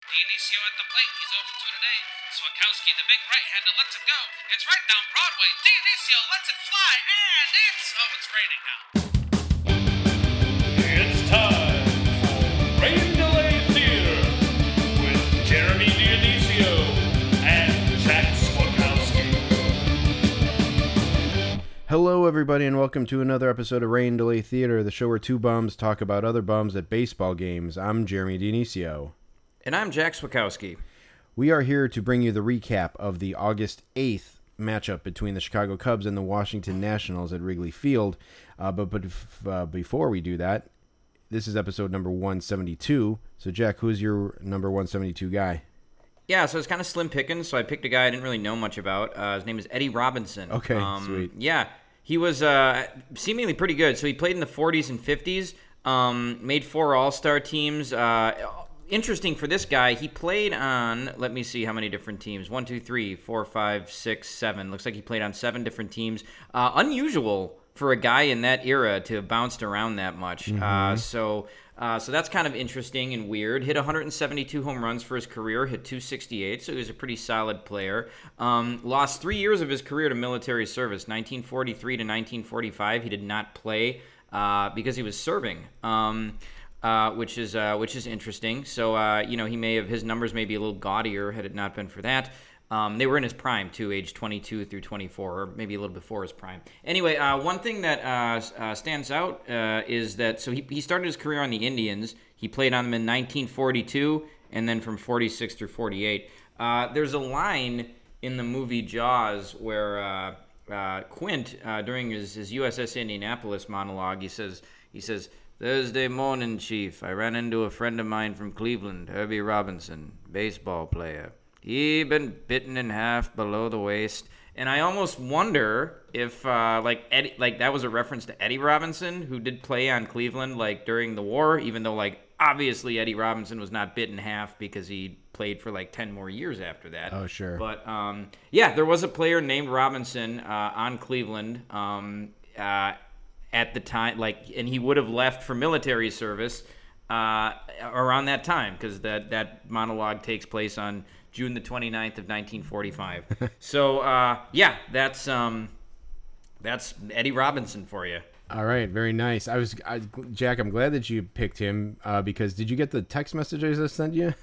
Dionisio at the plate. He's over two today. Swakowski, the big right-hander, lets it go. It's right down Broadway. Dionisio lets it fly, and it's oh, it's raining now. It's time for Rain Delay Theater with Jeremy Dionisio and Jack Swakowski. Hello, everybody, and welcome to another episode of Rain Delay Theater, the show where two bums talk about other bums at baseball games. I'm Jeremy Dionisio. And I'm Jack Swakowski. We are here to bring you the recap of the August 8th matchup between the Chicago Cubs and the Washington Nationals at Wrigley Field. Uh, but but uh, before we do that, this is episode number 172. So, Jack, who's your number 172 guy? Yeah, so it's kind of slim pickings. So I picked a guy I didn't really know much about. Uh, his name is Eddie Robinson. Okay, sweet. Yeah, he was uh, seemingly pretty good. So he played in the 40s and 50s. Um, made four All Star teams. Uh, interesting for this guy, he played on. Let me see how many different teams. One, two, three, four, five, six, seven. Looks like he played on seven different teams. Uh, unusual for a guy in that era to have bounced around that much. Uh, so. Uh, so that's kind of interesting and weird. Hit 172 home runs for his career, hit 268, so he was a pretty solid player. Um, lost three years of his career to military service, 1943 to 1945. He did not play uh, because he was serving. Um, uh, which is uh, which is interesting. So uh, you know he may have his numbers may be a little gaudier had it not been for that. Um, they were in his prime too, age 22 through 24, or maybe a little before his prime. Anyway, uh, one thing that uh, uh, stands out is that so he, he started his career on the Indians. He played on them in 1942, and then from 46 through 48. Uh, there's a line in the movie Jaws where Quint, during his, his USS Indianapolis monologue, he says he says. Thursday morning, Chief, I ran into a friend of mine from Cleveland, Herbie Robinson, baseball player. He been bitten in half below the waist, and I almost wonder if uh, like Eddie, like that was a reference to Eddie Robinson, who did play on Cleveland like during the war, even though like obviously Eddie Robinson was not bitten in half because he played for like ten more years after that. Oh, sure. But um, yeah, there was a player named Robinson uh, on Cleveland. Um, uh, at the time, like, and he would have left for military service uh, around that time because that that monologue takes place on June the 29th of 1945. so uh, yeah, that's um, that's Eddie Robinson for you. All right, very nice. I was I, Jack. I'm glad that you picked him uh, because did you get the text messages I sent you?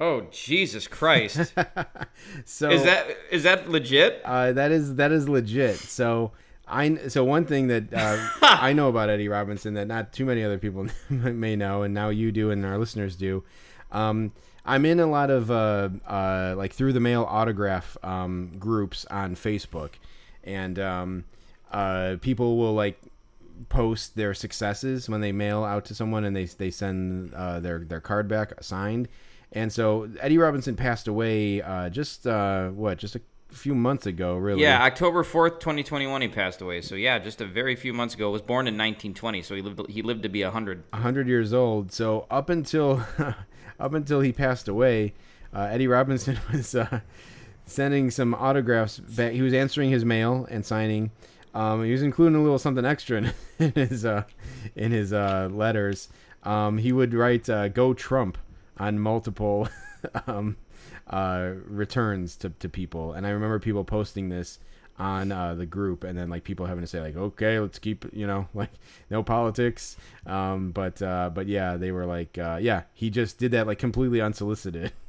Oh Jesus Christ! So is that is that legit? uh, that is that is legit. So I so one thing that uh, I know about Eddie Robinson that not too many other people may know, and now you do, and our listeners do. Um, I'm in a lot of uh, uh, like through the mail autograph um, groups on Facebook, and um, uh, people will like post their successes when they mail out to someone and they they send uh, their their card back signed. And so Eddie Robinson passed away uh, just uh, what just a few months ago, really. Yeah, October fourth, twenty twenty one, he passed away. So yeah, just a very few months ago. Was born in nineteen twenty, so he lived he lived to be hundred. 100 years old. So up until up until he passed away, uh, Eddie Robinson was uh, sending some autographs back. He was answering his mail and signing. Um, he was including a little something extra in, in his uh, in his uh, letters. Um, he would write uh, "Go Trump" on multiple um, uh, returns to, to people, and I remember people posting this on uh, the group, and then like people having to say like, okay, let's keep you know like no politics. Um, but uh, but yeah, they were like, uh, yeah, he just did that like completely unsolicited.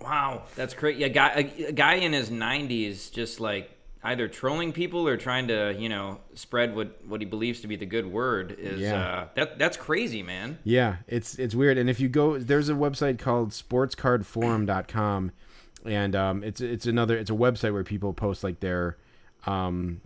Wow, that's great. Yeah, guy a, a guy in his nineties, just like either trolling people or trying to you know spread what what he believes to be the good word is Yeah. uh, that that's crazy, man. Yeah, it's it's weird. And if you go, there's a website called sportscardforum.com, and um, it's it's another it's a website where people post like their um,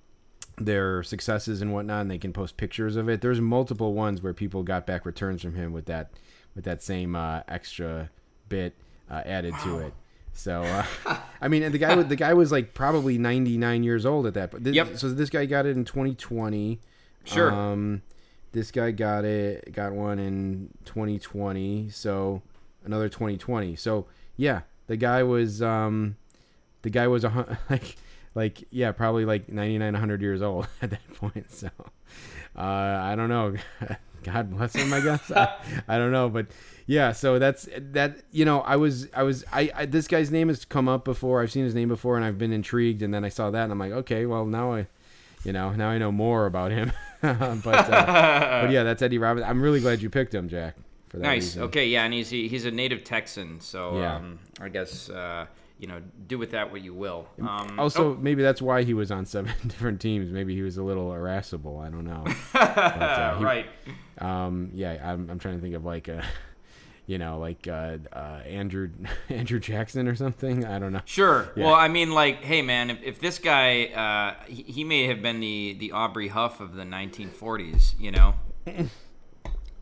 their successes and whatnot, and they can post pictures of it. There's multiple ones where people got back returns from him with that with that same uh, extra bit uh, added to it. So, uh, I mean, and the guy was- the guy was like probably 99 years old at that. But this, Yep. so this guy got it in 2020. Sure. Um, this guy got it got one in 2020. So another 2020. So yeah, the guy was um, the guy was a like like yeah probably like 99 100 years old at that point. So uh, I don't know. God bless him, I guess. I, I don't know, but yeah. So that's that. You know, I was, I was, I, I. This guy's name has come up before. I've seen his name before, and I've been intrigued. And then I saw that, and I'm like, okay, well now I, you know, now I know more about him. but, uh, but yeah, that's Eddie Robinson. I'm really glad you picked him, Jack. For that Nice. reason. Okay, yeah, and he's he's a native Texan, so Yeah. um, I guess uh, you know do with that what you will. Um, Also, oh, maybe that's why he was on seven different teams. Maybe he was a little irascible. I don't know. But, uh, he- right. Um, yeah, I'm, I'm trying to think of like a, you know, like uh, uh, Andrew Andrew Jackson or something. I don't know. Sure. Yeah. Well, I mean, like, hey, man, if, if this guy, uh, he, he may have been the, the Aubrey Huff of the 1940s, you know?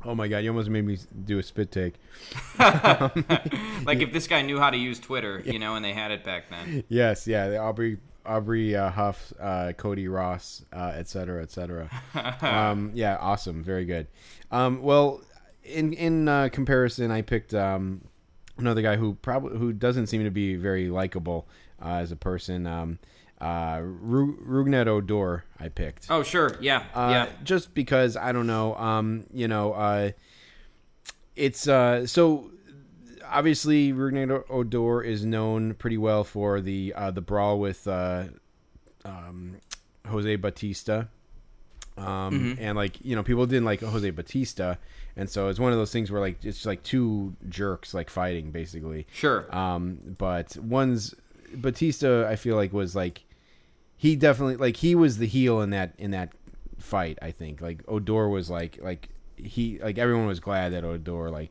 Oh my god, you almost made me do a spit take. like, if this guy knew how to use Twitter, you know, and they had it back then. Yes, yeah, the Aubrey Aubrey uh, Huff, uh, Cody Ross, uh, et cetera, et cetera. um, yeah, awesome, very good. Um, well, in in uh, comparison, I picked um, another guy who probably who doesn't seem to be very likable uh, as a person. Um, uh, Ru- Rougned Odor, I picked. Oh, sure. Yeah. Uh, yeah. Just because I don't know. Um, you know, uh, it's uh, so obviously Rougned Odor is known pretty well for the uh, the brawl with uh, um, Jose Bautista. Um, and like you know, people didn't like Jose Bautista, and so it's one of those things where like it's like two jerks like fighting basically. Sure. Um, but one's Bautista, I feel like was like he definitely like he was the heel in that in that fight. I think like Odor was like like he like everyone was glad that Odor like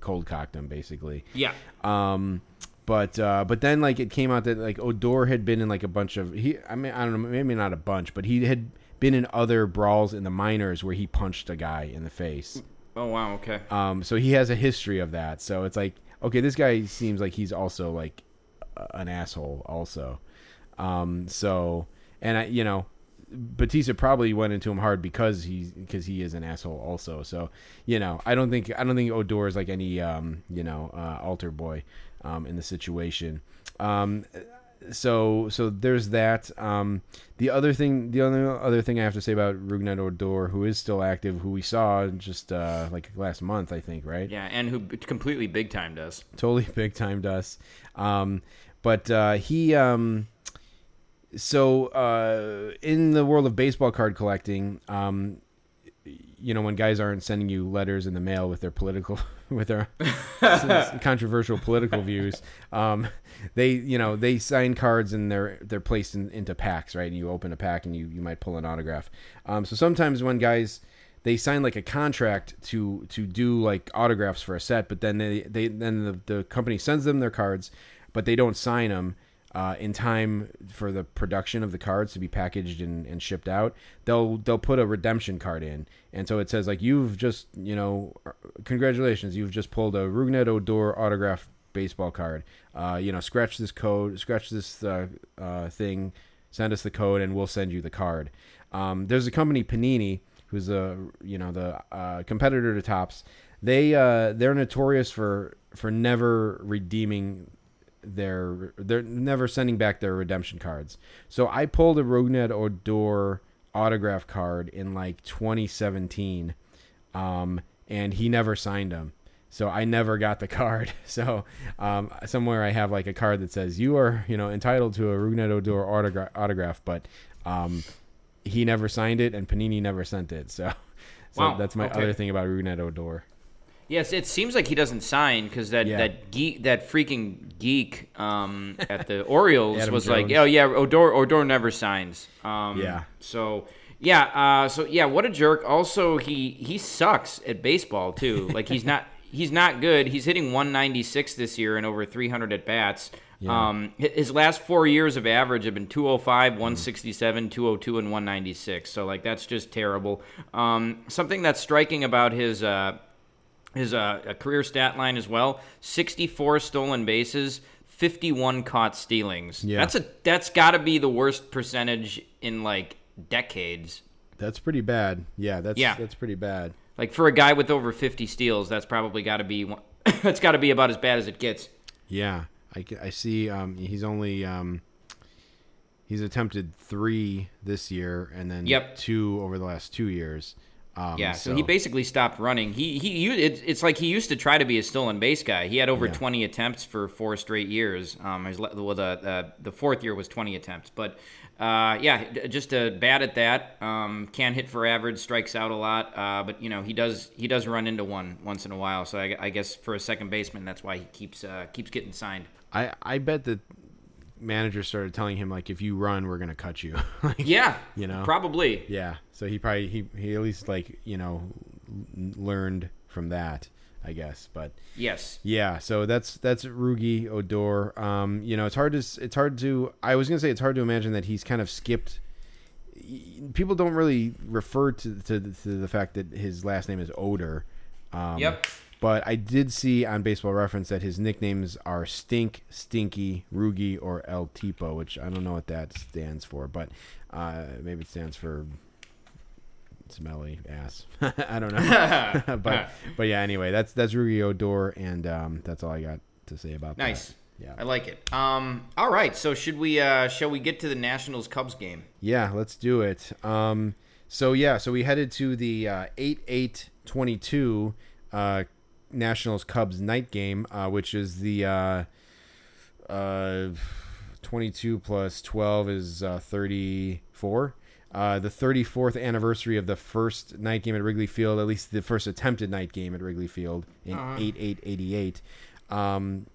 cold cocked him basically. yeah. Um, but uh, but then like it came out that like Odor had been in like a bunch of he I mean I don't know maybe not a bunch but he had been in other brawls in the minors where he punched a guy in the face. Oh, wow. Okay. Um, so he has a history of that. So it's like, okay, this guy seems like he's also like an asshole, also. Um, so and I, you know, Bautista probably went into him hard because he's because he is an asshole, also. So you know, I don't think I don't think Odor is like any um, you know uh, altar boy um, in the situation. Um, so so there's that. Um, the other thing, the other other thing I have to say about Rougned Odor, who is still active, who we saw just uh, like last month, I think, right? Yeah. And who completely big timed us. Totally big timed us. Um, but uh, he, um, so uh, in the world of baseball card collecting, um, you know, when guys aren't sending you letters in the mail with their political, with their controversial political views, um, they, you know, they sign cards and they're they're placed in, into packs, right? And you open a pack and you you might pull an autograph. Um, so sometimes when guys they sign like a contract to to do like autographs for a set, but then they they then the, the company sends them their cards, but they don't sign them uh, in time for the production of the cards to be packaged and, and shipped out. They'll they'll put a redemption card in, and so it says like you've just you know congratulations you've just pulled a Rougned Odor autograph baseball card. Uh, you know scratch this code, scratch this uh, uh, thing, send us the code, and we'll send you the card. Um, there's a company Panini who's a you know the uh, competitor to Topps. They uh, they're notorious for for never redeeming their they're never sending back their redemption cards. So I pulled a Rougned Odor autograph card in like 2017, um, and he never signed them. So I never got the card. So um, somewhere I have like a card that says you are you know entitled to a Rougned Odor autogra- autograph, but um, he never signed it and Panini never sent it. So, so Wow, that's my okay. other thing about Rougned Odor. Yes, it seems like he doesn't sign because that, Yeah. that geek that freaking geek um, at the Orioles was like, oh yeah, Odor Odor never signs. Um, Yeah. So yeah, uh, so yeah, what a jerk. Also, he he sucks at baseball too. Like he's not he's not good. He's hitting 196 this year and over 300 at bats. Um, his last four years of average have been 205, 167, 202, and 196. So like that's just terrible. Um, something that's striking about his. Uh, his uh, a career stat line as well 64 stolen bases 51 caught stealings Yeah. that's a that's got to be the worst percentage in like decades That's pretty bad. Yeah, that's Yeah. that's pretty bad. like for a guy with over 50 steals that's probably got to be one- that's got to be about as bad as it gets Yeah, I, I see. Um, he's only um, he's attempted three this year, and then Yep. two over the last two years. Um, Yeah, so, he basically stopped running. He he it, it's like he used to try to be a stolen base guy. He had over Yeah. 20 attempts for four straight years. Um, his, well, the uh, the fourth year was 20 attempts, but uh, yeah, just uh, bad at that. Um, can't hit for average, strikes out a lot. Uh, but you know he does he does run into one once in a while. So I, I guess for a second baseman, that's why he keeps uh, keeps getting signed. I I bet that managers started telling him like if you run we're gonna cut you. like, Yeah, You know? probably. Yeah. So he probably he he at least like you know learned from that I guess. But Yes. yeah, so that's that's Rugi Odor. Um, you know, it's hard to it's hard to I was gonna say it's hard to imagine that he's kind of skipped. People don't really refer to to, to the fact that his last name is Odor. Um, Yep. But I did see on Baseball Reference that his nicknames are Stink, Stinky, Rugi, or El Tipo, which I don't know what that stands for, but uh, maybe it stands for smelly ass. I don't know. but but yeah, anyway, that's that's Rugi Odor, and um, that's all I got to say about Nice. that. Nice. Yeah. I like it. Um, all right, so should we uh, shall we get to the Nationals Cubs game? Yeah, let's do it. Um, so yeah, so we headed to the uh, eight eight twenty two uh, Nationals Cubs night game, uh, which is the uh, uh, twenty two plus twelve is uh, thirty four. Uh, the 34th anniversary of the first night game at Wrigley Field, at least the first attempted night game at Wrigley Field in eight eight eighty eight. Um,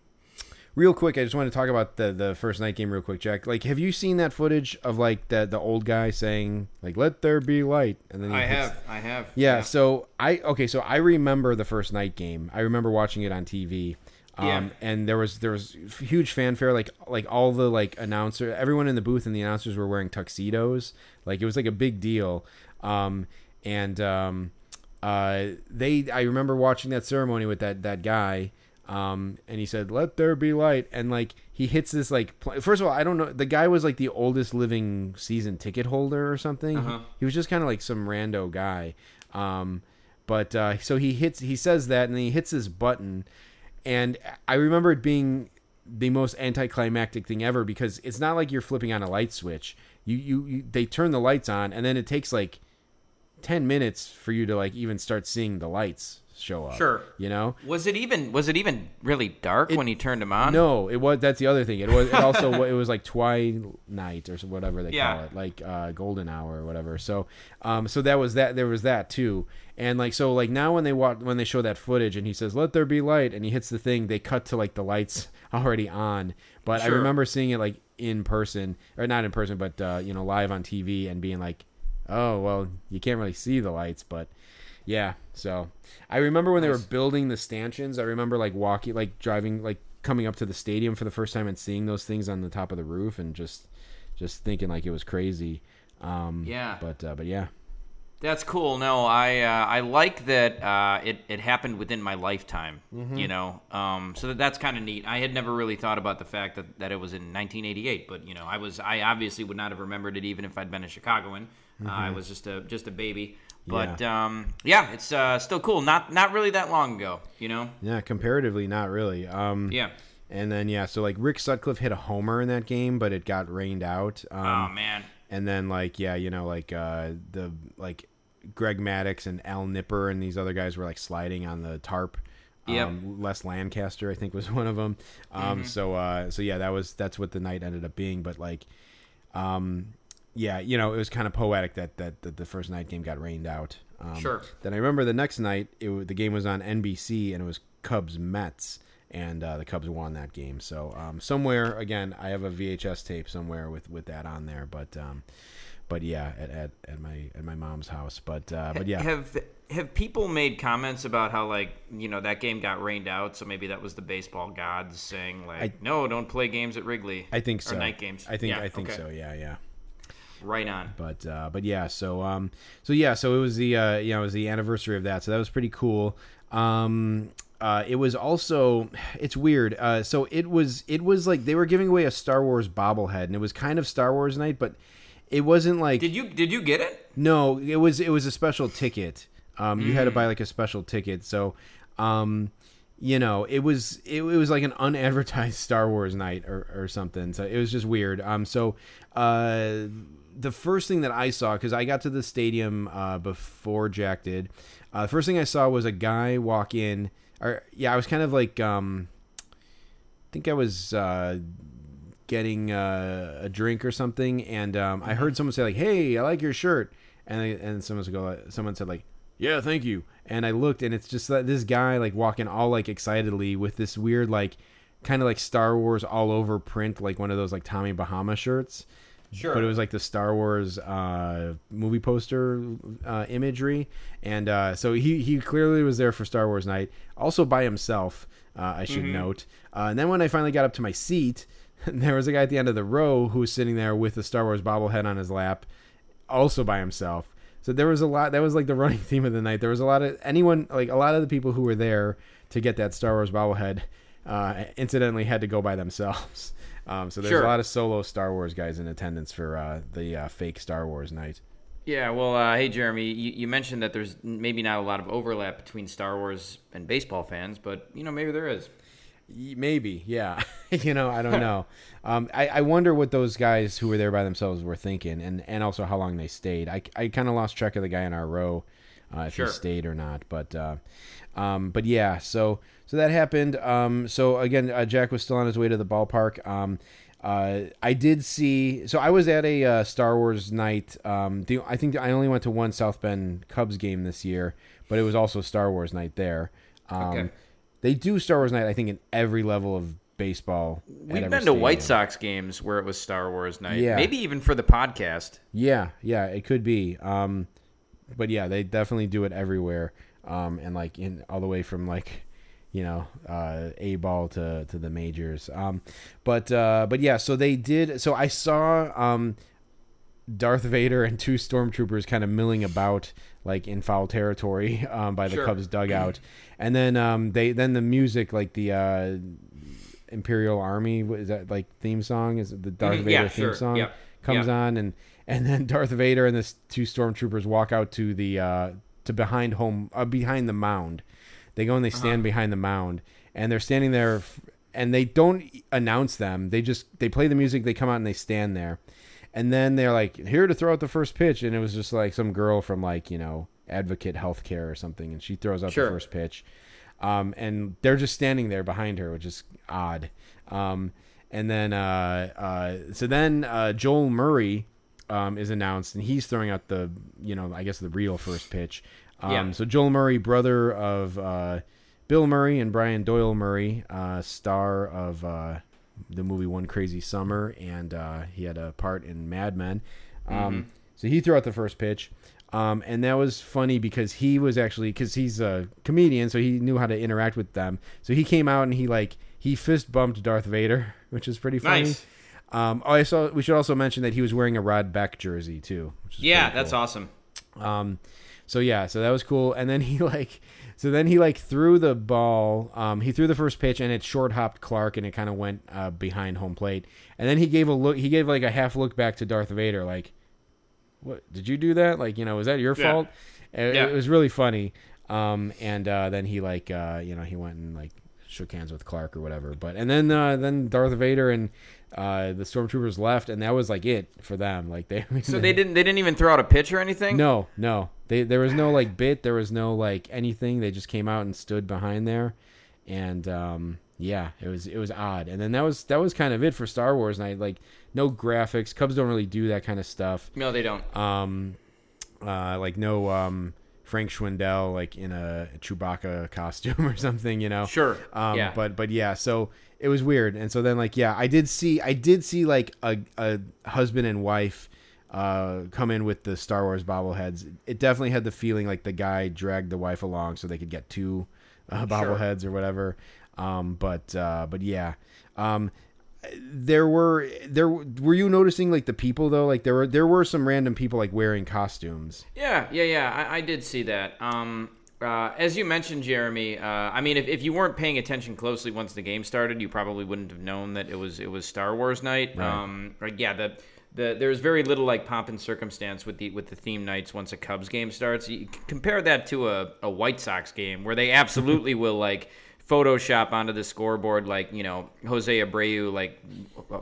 real quick, I just want to talk about the the first night game real quick, Jack. Like, have you seen that footage of like the the old guy saying like "Let there be light"? And then he I hits- have, I have. Yeah, so I okay, so I remember the first night game. I remember watching it on TV. Um, Yeah. and there was there was huge fanfare like like all the like announcer everyone in the booth and the announcers were wearing tuxedos like it was like a big deal um and um uh they I remember watching that ceremony with that that guy um and he said let there be light. And like he hits this like pl- first of all I don't know the guy was like the oldest living season ticket holder or something. Uh-huh. he was just kind of like some rando guy. Um but uh so he hits he says that and then he hits this button. And I remember it being the most anticlimactic thing ever because it's not like you're flipping on a light switch. You, you you they turn the lights on and then it takes like 10 minutes for you to like even start seeing the lights show up. Sure. You know? Was it even was it even really dark when he turned him on? No, it was that's the other thing. It was it also it was like twilight or whatever they Yeah. call it, like uh, golden hour or whatever. So, um, so that was that. There was that too. And like so, like now when they watch when they show that footage and he says "Let there be light" and he hits the thing, they cut to like the lights already on. But I remember seeing it like in person or not in person, but uh, you know live on TV and being like, oh well, you can't really see the lights, but yeah. So I remember when they were building the stanchions. I remember like walking, like driving, like coming up to the stadium for the first time and seeing those things on the top of the roof and just, just thinking like it was crazy. Um, Yeah. But uh, but yeah. That's cool. No, I uh, I like that uh, it it happened within my lifetime. Mm-hmm. You know, um, so that, that's kind of neat. I had never really thought about the fact that, that it was in 1988, but you know, I was I obviously would not have remembered it even if I'd been a Chicagoan. Uh, I was just a just a baby. But Mm-hmm. Yeah. um, yeah, it's uh, still cool. Not not really that long ago. You know. Yeah, comparatively, not really. Um, Yeah. And then yeah, so like Rick Sutcliffe hit a homer in that game, but it got rained out. Um, oh man. and then like yeah you know like uh the like greg maddux and al nipper and these other guys were like sliding on the tarp Yep. um, les lancaster i think was one of them um so uh so yeah that was that's what the night ended up being but like um yeah you know it was kind of poetic that that, that the first night game got rained out um, Sure. then i remember the next night it the game was on nbc and it was cubs mets and uh, the Cubs won that game. So um, somewhere again, I have a VHS tape somewhere with, with that on there. But um, but yeah, at, at, at my at my mom's house. But uh, but yeah, Have have people made comments about how like you know that game got rained out, so maybe that was the baseball gods saying like, I- no, don't play games at Wrigley. I think or so. night games. I think Yeah, I think okay. so. Yeah, yeah. Right on. But uh, but yeah, so um, so yeah, so it was the uh, you know it was the anniversary of that, so that was pretty cool. Um, uh, it was also it's weird. Uh, so it was it was like they were giving away a Star Wars bobblehead, and it was kind of Star Wars night, but it wasn't like Did you did you get it? No, it was it was a special ticket. Um, you Mm. had to buy like a special ticket. So, um, you know, it was it, it was like an unadvertised Star Wars night or, or something. So it was just weird. Um, so, uh, the first thing that I saw because I got to the stadium uh, before Jack did. Uh, the first thing I saw was a guy walk in. Or yeah, I was kind of like um, I think I was uh, getting uh, a drink or something, and um, I heard someone say like, "Hey, I like your shirt," and and someone go, someone said like, "Yeah, thank you," and I looked, and it's just that this guy like walking all like excitedly with this weird like kind of like Star Wars all over print, like one of those like Tommy Bahama shirts. Sure. But it was like the Star Wars uh, movie poster uh, imagery, and uh, so he he clearly was there for Star Wars night, also by himself. Uh, I should note. Uh, and then when I finally got up to my seat, there was a guy at the end of the row who was sitting there with the Star Wars bobblehead on his lap, also by himself. So there was a lot. That was like the running theme of the night. There was a lot of anyone, like a lot of the people who were there to get that Star Wars bobblehead, uh, incidentally had to go by themselves. Um, so there's Sure. a lot of solo Star Wars guys in attendance for uh, the uh, fake Star Wars night. Yeah, well, uh, hey Jeremy, you, you mentioned that there's maybe not a lot of overlap between Star Wars and baseball fans, but you know maybe there is. Maybe, yeah. you know, I don't know. Um, I, I wonder what those guys who were there by themselves were thinking, and, and also how long they stayed. I, I kind of lost track of the guy in our row, uh, if Sure. he stayed or not. But uh, um, but yeah, so so that happened. Um, so again, uh, Jack was still on his way to the ballpark. Um, uh, I did see. So I was at a uh, Star Wars night. Um, the, I think I only went to one South Bend Cubs game this year, but it was also Star Wars night there. Um, Okay. They do Star Wars night, I think, in every level of baseball. We've been to White. Sox games where it was Star Wars night, Yeah. maybe even for the podcast. Yeah, yeah, it could be. Um, but yeah, they definitely do it everywhere. Um, and like in all the way from like, you know, uh, a ball to to the majors. Um, but uh, but yeah, so they did. So I saw um, Darth Vader and two stormtroopers kind of milling about like in foul territory um, by the Sure. Cubs dugout, and then um, they then the music like the. Uh, Imperial Army is that like theme song? Is it the Darth Mhm, Vader yeah, theme sure, song? yep, Comes yep. on and and then Darth Vader and the two stormtroopers walk out to the uh, to behind home uh, behind the mound. They go and they stand Uh-huh. behind the mound and they're standing there f- and they don't announce them. They just they play the music. They come out and they stand there, and then they're like here to throw out the first pitch. And it was just like some girl from like you know Advocate Healthcare or something, and she throws out Sure. the first pitch. Um, and they're just standing there behind her, which is odd. Um, and then, uh, uh, so then uh, Joel Murray um, is announced, and he's throwing out the, you know, I guess the real first pitch. Um, Yeah. So Joel Murray, brother of uh, Bill Murray and Brian Doyle Murray, uh, star of uh, the movie One Crazy Summer, and uh, he had a part in Mad Men. Um, So he threw out the first pitch. Um, and that was funny because he was actually because he's a comedian, so he knew how to interact with them. So he came out and he like he fist bumped Darth Vader, which is pretty funny. Nice. Um, oh, I saw. We should also mention that he was wearing a Rod Beck jersey too. Which is Yeah, pretty that's awesome. Um, so yeah, so that was cool. And then he like, so then he like threw the ball. Um, he threw the first pitch and it short hopped Clark and it kind of went uh, behind home plate. And then he gave a look. He gave like a half look back to Darth Vader, like, "What did you do that? Like, you know, was that your Yeah. fault?" It, Yeah. it was really funny. Um, and uh, then he like, uh, you know, he went and like shook hands with Clark or whatever. But and then uh, then Darth Vader and uh, the stormtroopers left, and that was like it for them. Like they. So they didn't they didn't even throw out a pitch or anything. No, no. They there was no like bit. There was no like anything. They just came out and stood behind there, and um, yeah, it was it was odd. And then that was that was kind of it for Star Wars night. Like no graphics. Cubs don't really do that kind of stuff. no, they don't. Um, uh, like no um Frank Schwindel like in a Chewbacca costume or something. You know. Sure. Um, yeah. But but yeah, so it was weird, and so then like yeah, I did see I did see like a a husband and wife uh come in with the Star Wars bobbleheads. It definitely had the feeling like the guy dragged the wife along so they could get two uh, bobbleheads or whatever. Um, but uh, but yeah. Um, there were there were you noticing like the people though like there were there were some random people like wearing costumes Yeah, yeah, yeah. I, I did see that. Um, uh, as you mentioned, Jeremy. Uh, I mean, if, if you weren't paying attention closely once the game started, you probably wouldn't have known that it was it was Star Wars night. Right. Um, like, yeah, the the there's very little like pomp and circumstance with the with the theme nights once a Cubs game starts. You compare that to a, a White Sox game where they absolutely will like. Photoshop onto the scoreboard like you know Jose Abreu like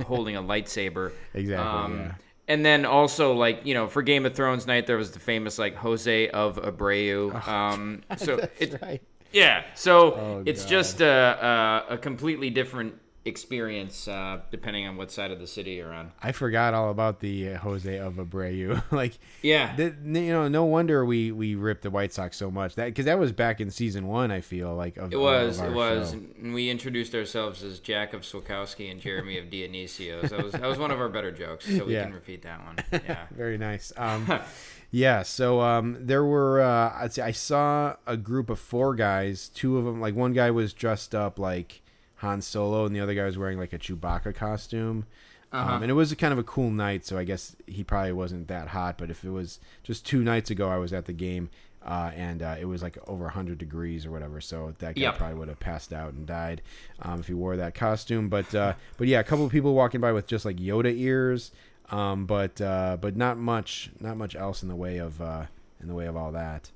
holding a lightsaber. Exactly, Um, yeah. And then also like you know for Game of Thrones night there was the famous like Jose of Abreu. Um, so That's it, right. yeah, so Oh, it's God. just a, a a completely different experience uh, depending on what side of the city you're on. I forgot all about the uh, Jose of Abreu. like, Yeah. th- you know, no wonder we we ripped the White Sox so much. That because that was back in season one. I feel like of, It was, it was, and we introduced ourselves as Jack of Swakowski and Jeremy of Dionisio. So that was that was one of our better jokes. So we Yeah. can repeat that one. Yeah. Very nice. Um, yeah. So um, there were. Uh, I'd say I saw a group of four guys. Two of them, like one guy was dressed up like Han Solo, and the other guy was wearing like a Chewbacca costume. Uh-huh. Um, and it was a kind of a cool night, so I guess he probably wasn't that hot. But if it was just two nights ago, I was at the game, uh, and uh, it was like over 100 degrees or whatever. So that guy Yep. probably would have passed out and died um, if he wore that costume. But uh, but yeah, a couple of people walking by with just like Yoda ears, um, but uh, but not much, not much else in the way of uh, in the way of all that.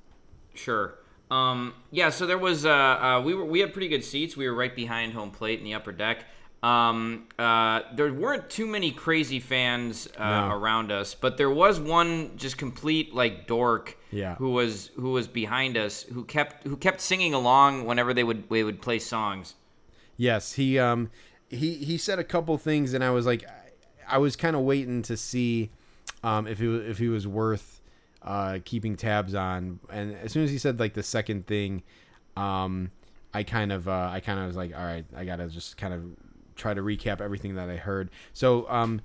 Sure. Um, yeah, so there was uh, uh, we were we had pretty good seats. We were right behind home plate in the upper deck. Um, uh, there weren't too many crazy fans uh, No. around us, but there was one just complete like dork Yeah. who was who was behind us who kept who kept singing along whenever they would they would play songs. Yes, he um he he said a couple things, and I was like, I, I was kind of waiting to see um if he if he was worth uh keeping tabs on, and as soon as he said like the second thing, um I kind of uh I kind of was like, all right, I gotta just kind of try to recap everything that I heard. So um.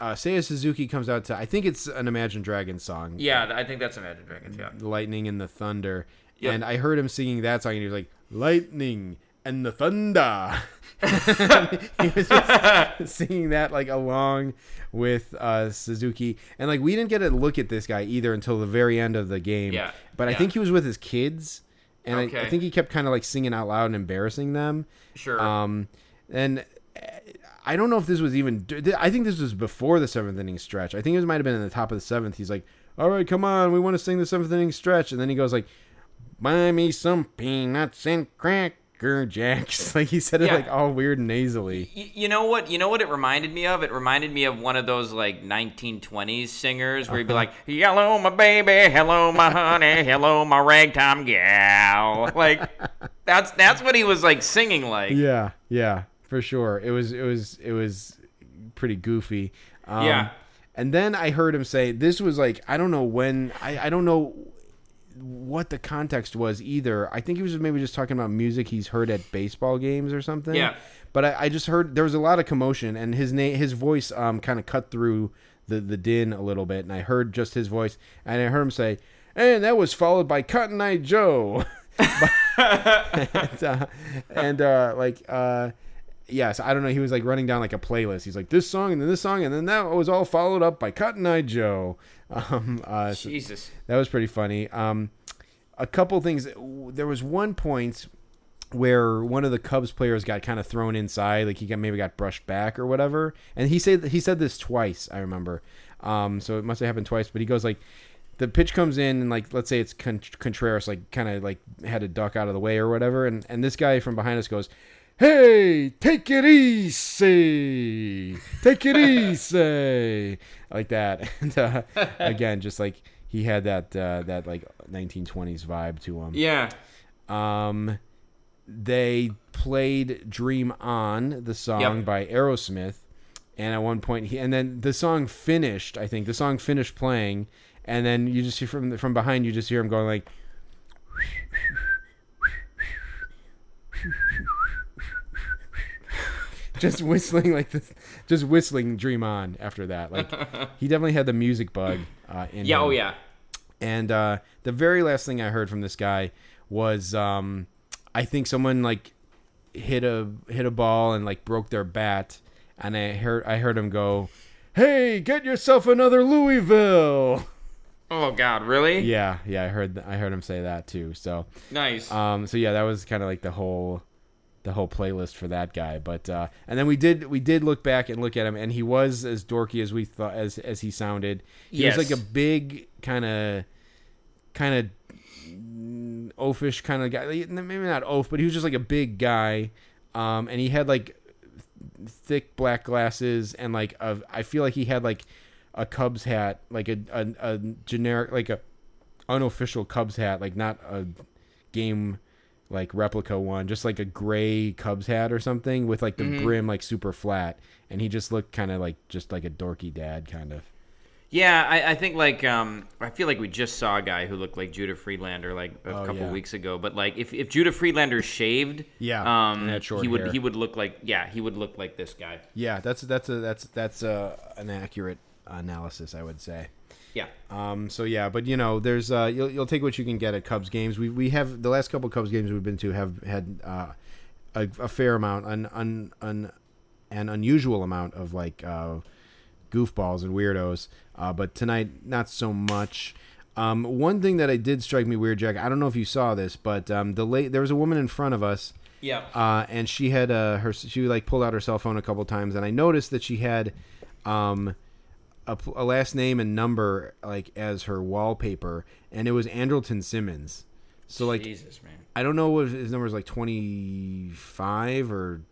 Uh, Seiya Suzuki comes out to I think it's an Imagine Dragons song. Yeah, I think that's Imagine Dragons. Yeah. the lightning and the thunder. Yep. And I heard him singing that song, and he was like, "Lightning and the thunder." he was just singing that like along with uh, Suzuki, and like we didn't get a look at this guy either until the very end of the game. Yeah. But I think he was with his kids, and I, I think he kept kind of like singing out loud and embarrassing them. Sure. Um, and uh, I don't know if this was even. I think this was before the seventh inning stretch. I think it might have been in the top of the seventh. He's like, "All right, come on, we want to sing the seventh inning stretch," and then he goes like, "Buy me some peanuts and cracker jacks." Like he said it Yeah. like all weird and nasally. Y- You know what? You know what it reminded me of? It reminded me of one of those like 1920s singers where he'd be like, "Hello, my baby. Hello, my honey. Hello, my ragtime gal." Like that's that's what he was like singing like. Yeah, yeah, for sure. It was it was it was pretty goofy. Um, Yeah. And then I heard him say this was like I don't know when I I don't know what the context was either. I think he was maybe just talking about music he's heard at baseball games or something. Yeah. But I, I just heard there was a lot of commotion and his name his voice um kind of cut through the the din a little bit and I heard just his voice and I heard him say and that was followed by Cotton Eye Joe. and uh, and uh, like uh, yes, I don't know. He was like running down like a playlist. He's like this song and then this song and then that was all followed up by Cotton Eye Joe. Um, uh, so Jesus. that was pretty funny. Um, a couple things. There was one point where one of the Cubs players got kind of thrown inside, like he got maybe got brushed back or whatever. And he said he said this twice. I remember. Um, so it must have happened twice. But he goes like, the pitch comes in and like let's say it's Contreras like kind of like had to duck out of the way or whatever, and and this guy from behind us goes. Hey, take it easy. Take it easy. Like that. And uh, again, just like he had that uh, that like 1920s vibe to him. Yeah. Um, they played "Dream On," the song Yep. by Aerosmith, and at one point, he and then the song finished. I think the song finished playing, and then you just hear from from behind, you just hear him going like. Just whistling like this, just whistling "Dream On" after that. Like he definitely had the music bug uh, in Yeah. him. Oh yeah. And uh, the very last thing I heard from this guy was, um, I think someone like hit a hit a ball and like broke their bat, and I heard I heard him go, "Hey, get yourself another Louisville." Oh God. Really? Yeah, yeah, I heard I heard him say that too. So, Nice. um, so yeah, that was kind of like the whole the whole playlist for that guy. But uh, and then we did we did look back and look at him, and he was as dorky as we thought as as he sounded. He Yes. was like a big kind of kind of oafish kind of guy. Maybe not oaf, but he was just like a big guy. Um, and he had like thick black glasses and like a, I feel like he had like a Cubs hat, like a a, a generic, like a unofficial Cubs hat, like not a game like replica one, just like a gray Cubs hat or something with like the Mm-hmm. brim like super flat, and he just looked kind of like just like a dorky dad kind of. Yeah, I, I think like um, I feel like we just saw a guy who looked like Judah Friedlander like a Oh, couple yeah. weeks ago. But like if, if Judah Friedlander shaved, Yeah, um, and had short he would he would look like yeah he would look like this guy. Yeah, that's that's a that's that's a, an accurate analysis, I would say. Yeah, Um, so yeah, but you know, there's uh, you'll you'll take what you can get at Cubs games. We we have the last couple Cubs games we've been to have had uh, a, a fair amount, an un, un an unusual amount of like uh, goofballs and weirdos. Uh, but tonight, not so much. Um, one thing that I did strike me weird, Jack. I don't know if you saw this, but um, the late there was a woman in front of us yeah. uh, and she had uh, her she like pulled out her cell phone a couple times, and I noticed that she had um, a, a last name and number like as her wallpaper, and it was Andrelton Simmons. So like Jesus man. I don't know if his number is like twenty five or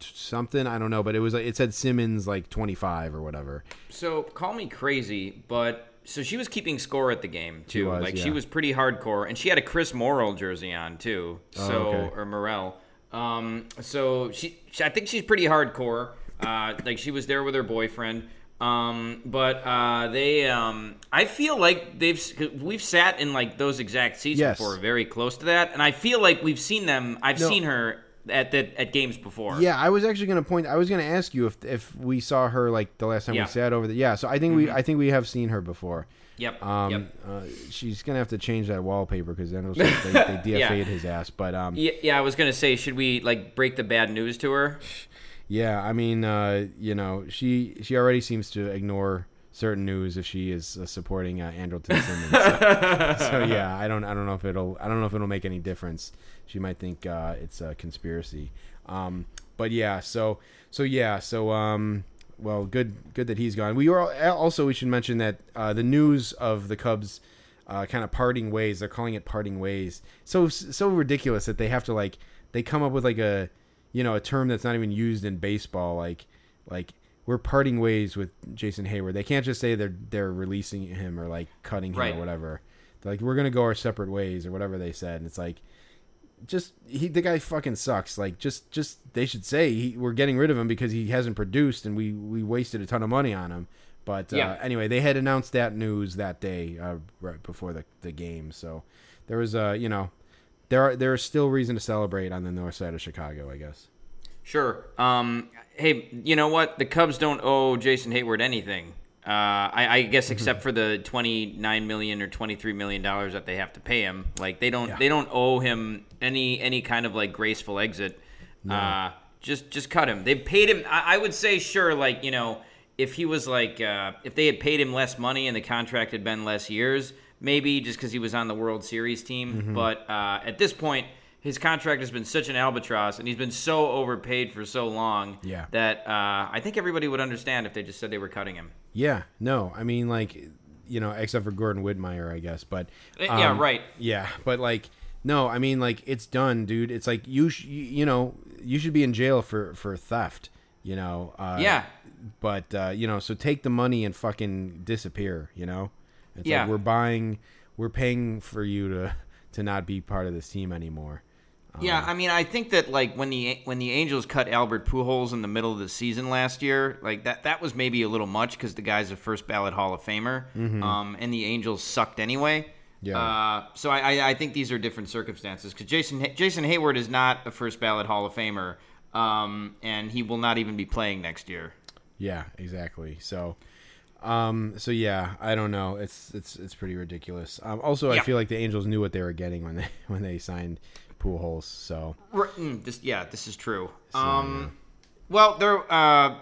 something. I don't know, but it was like it said Simmons like twenty five or whatever. So call me crazy, but so she was keeping score at the game too. was, like she was pretty hardcore, and she had a Chris Morel jersey on too. So Oh, okay. or Morel. Um, so she, she, I think she's pretty hardcore. Uh, like she was there with her boyfriend. Um, but uh, they, um, I feel like they've we've sat in like those exact seats Yes. before, very close to that, and I feel like we've seen them. I've No. seen her at the at games before. Yeah, I was actually going to point. I was going to ask you if if we saw her like the last time Yeah. we sat over there. Yeah, so I think we I think we have seen her before. Yep. Um, yep. uh, she's gonna have to change that wallpaper because then it was like they, they DFA'd his ass. But um, yeah. Yeah, yeah, I was gonna say, should we like break the bad news to her? I mean, uh, you know, she she already seems to ignore certain news if she is uh, supporting uh, Andrelton Simmons. So, so, yeah, I don't I don't know if it'll I don't know if it'll make any difference. She might think uh, it's a conspiracy. Um, but yeah, so so yeah, so um, well, good good that he's gone. We were also we should mention that uh, the news of the Cubs uh, kind of parting ways. They're calling it parting ways. So so ridiculous that they have to like they come up with like a you know a term that's not even used in baseball. Like like we're parting ways with Jason Heyward. They can't just say they're they're releasing him or like cutting him Right. or whatever. They're like we're gonna go our separate ways or whatever they said. And it's like just he the guy fucking sucks. Like just just they should say he, we're getting rid of him because he hasn't produced and we we wasted a ton of money on him. But uh, anyway, they had announced that news that day uh, right before the the game. So there was uh you know there are there is still reason to celebrate on the north side of Chicago, I guess. Sure. Um, hey, you know what? The Cubs don't owe Jason Heyward anything. Uh, I, I guess except for the twenty nine million or twenty three million dollars that they have to pay him. Like they don't Yeah. they don't owe him any any kind of like graceful exit. Uh, just just cut him. They paid him. I, I would say sure. Like you know, if he was like uh, if they had paid him less money and the contract had been less years, maybe just because he was on the World Series team. Mm-hmm. But uh, at this point, his contract has been such an albatross, and he's been so overpaid for so long Yeah. that uh, I think everybody would understand if they just said they were cutting him. Yeah, no, I mean like you know, except for Gordon Wittenmyer, I guess, but yeah, um, right. Yeah, but like no, I mean like it's done, dude. It's like you sh- you you know, you should be in jail for for theft, you know. Uh, Yeah. But uh, you know, so take the money and fucking disappear, you know? It's Yeah. like we're buying we're paying for you to to not be part of this team anymore. Yeah, I mean, I think that like when the when the Angels cut Albert Pujols in the middle of the season last year, like that that was maybe a little much because the guy's a first ballot Hall of Famer, um, and the Angels sucked anyway. Yeah. Uh, so I, I I think these are different circumstances because Jason Jason Heyward is not a first ballot Hall of Famer, um, and he will not even be playing next year. Yeah, exactly. So, um, so yeah, I don't know. It's it's it's pretty ridiculous. Um, also, I feel like the Angels knew what they were getting when they when they signed Pujols. So mm, This, yeah, this is true. um, well, there, uh,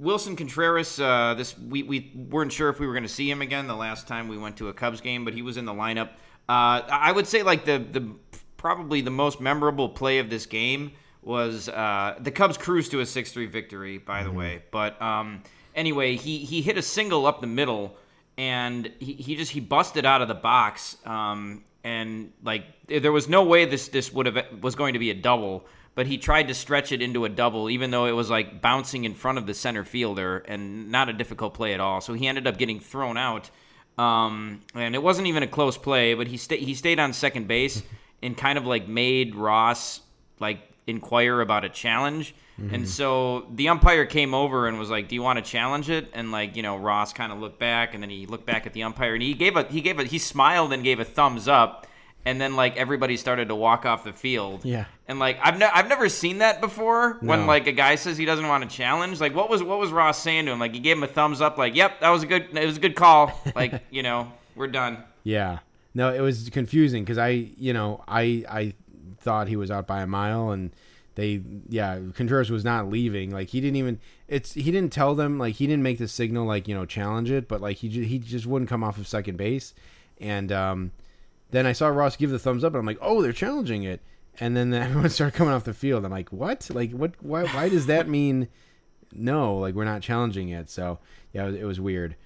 Willson Contreras. Uh, this we, we weren't sure if we were going to see him again the last time we went to a Cubs game, but he was in the lineup. Uh, I would say like the the probably the most memorable play of this game was uh, the Cubs cruised to a six three victory. By the way, but um, anyway, he he hit a single up the middle and he, he just he busted out of the box um, and like there was no way this this would have was going to be a double but he tried to stretch it into a double, even though it was like bouncing in front of the center fielder and not a difficult play at all. So he ended up getting thrown out. Um, and it wasn't even a close play, but he stayed he stayed on second base and kind of like made Ross like inquire about a challenge. And mm-hmm. so the umpire came over and was like, "Do you want to challenge it?" And like you know, Ross kind of looked back, and then he looked back at the umpire, and he gave a he gave a he smiled and gave a thumbs up, and then like everybody started to walk off the field. Yeah. And like I've ne- I've never seen that before when like a guy says he doesn't want to challenge. Like what was what was Ross saying to him? Like he gave him a thumbs up. Like yep, that was a good it was a good call. Like you know we're done. Yeah. No, it was confusing because I, you know, I I thought he was out by a mile, and they, yeah, Contreras was not leaving. Like he didn't even. It's he didn't tell them like he didn't make the signal like you know challenge it, but like he he just wouldn't come off of second base, and um, then I saw Ross give the thumbs up, and I'm like, oh, they're challenging it, and then everyone started coming off the field. I'm like, what? Like what? Why? Why does that mean? No, like we're not challenging it. So yeah, it was, it was weird.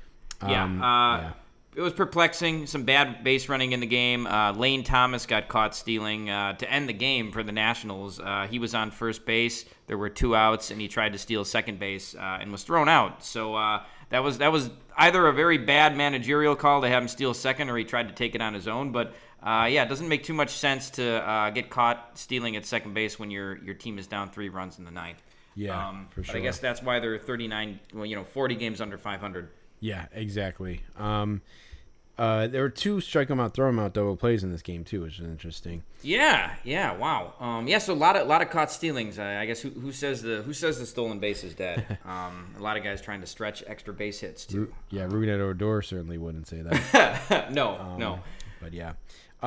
Yeah, Um, uh, yeah. It was perplexing. Some bad base running in the game. Uh, Lane Thomas got caught stealing uh, to end the game for the Nationals. Uh, he was on first base. There were two outs, and he tried to steal second base uh, and was thrown out. So uh, that was that was either a very bad managerial call to have him steal second, or he tried to take it on his own. But uh, yeah, it doesn't make too much sense to uh, get caught stealing at second base when your your team is down three runs in the ninth. Yeah, um, for But I guess that's why they're 39, well, you know, 40 games under 500. Yeah, exactly. Um, uh, there were two strike them out, throw them out double plays in this game too, which is interesting. Yeah, yeah, wow. Um, yeah, so a lot of lot of caught stealings. I, I guess who, who says the who says the stolen base is dead? Um, a lot of guys trying to stretch extra base hits too. Yeah, Rougned Odor certainly wouldn't say that, no, no. but yeah.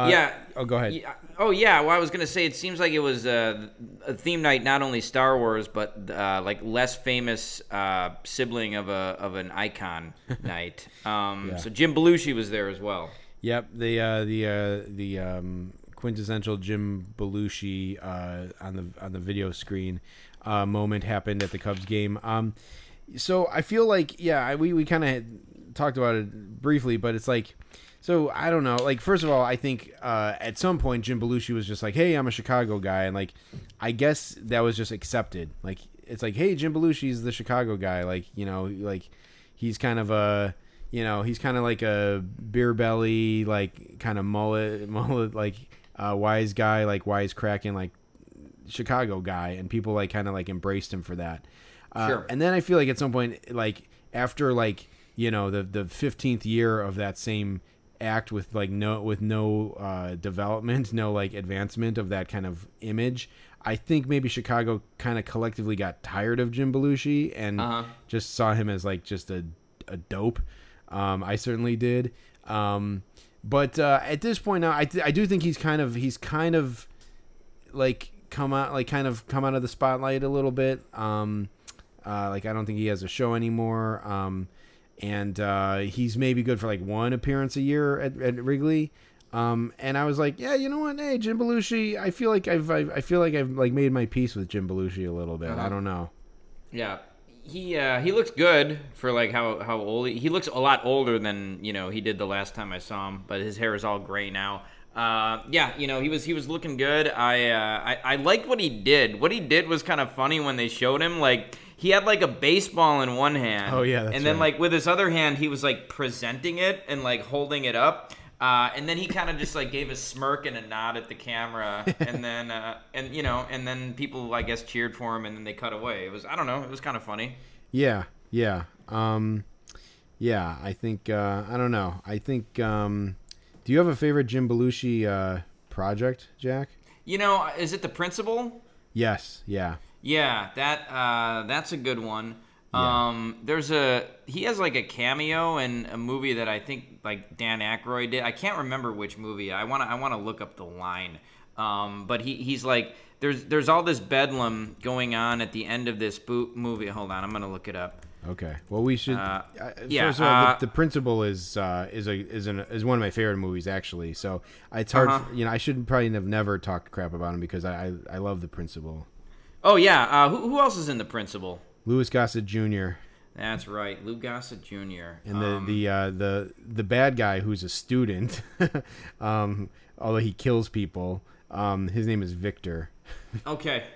Uh, yeah. Oh, go ahead. Yeah, oh yeah. Well, I was gonna say it seems like it was uh, a theme night, not only Star Wars, but uh, like less famous uh, sibling of a of an icon night. Um, Yeah. So Jim Belushi was there as well. Yep. The uh, the uh, the um, quintessential Jim Belushi uh, on the on the video screen uh, moment happened at the Cubs game. Um, so I feel like yeah, I- we we kind of talked about it briefly, but it's like. So I don't know. Like, first of all, I think uh, at some point Jim Belushi was just like, "Hey, I'm a Chicago guy," and like, I guess that was just accepted. Like, it's like, "Hey, Jim Belushi's the Chicago guy." Like, you know, like he's kind of a, you know, he's kind of like a beer belly, like kind of mullet, mullet, like uh, wise guy, like wise cracking, like Chicago guy, and people like kind of like embraced him for that. Uh, Sure. And then I feel like at some point, like after like you know the the fifteenth year of that same act with like no with no uh, development, no like advancement of that kind of image. I think maybe Chicago kind of collectively got tired of Jim Belushi and Uh-huh. just saw him as like just a a dope. Um, I certainly did. Um, but uh, at this point now, I, th- I do think he's kind of he's kind of like come out like kind of come out of the spotlight a little bit. Um, uh, like I don't think he has a show anymore. Um, and uh, he's maybe good for like one appearance a year at, at Wrigley. Um, and I was like, yeah, you know what? Hey, Jim Belushi. I feel like I've, i I feel like I've like made my peace with Jim Belushi a little bit. Uh-huh. I don't know. Yeah, he uh, he looks good for like how how old he, he looks a lot older than you know he did the last time I saw him. But his hair is all gray now. Uh, yeah, you know he was he was looking good. I uh, I I liked what he did. What he did was kind of funny when they showed him like. He had like a baseball in one hand. Oh, yeah, and then right. like with his other hand, he was like presenting it and like holding it up. Uh, and then he kind of just like gave a smirk and a nod at the camera, and then uh, and you know, and then people I guess cheered for him, and then they cut away. It was I don't know, it was kind of funny. Yeah, yeah, um, yeah. I think uh, I don't know. I think. Um, do you have a favorite Jim Belushi uh, project, Jack? You know, is it the principal? Yes. Yeah. Yeah, that uh, that's a good one. Yeah. Um, there's a he has like a cameo in a movie that I think like Dan Aykroyd did. I can't remember which movie. I wanna I wanna look up the line. Um, but he he's like there's there's all this bedlam going on at the end of this boot movie. Hold on, I'm gonna look it up. Okay. Well, we should. Uh, Uh, yeah, First of all, uh, the, the principal is uh, is a is an, is one of my favorite movies actually. So it's hard. Uh-huh. You know, I should probably have never talked crap about him because I I, I love the principal. Oh yeah, uh, who, who else is in the principal? Louis Gossett Jr. That's right, Lou Gossett Jr. and the Um, the uh, the the bad guy who's a student, um, although he kills people. Um, his name is Victor. okay,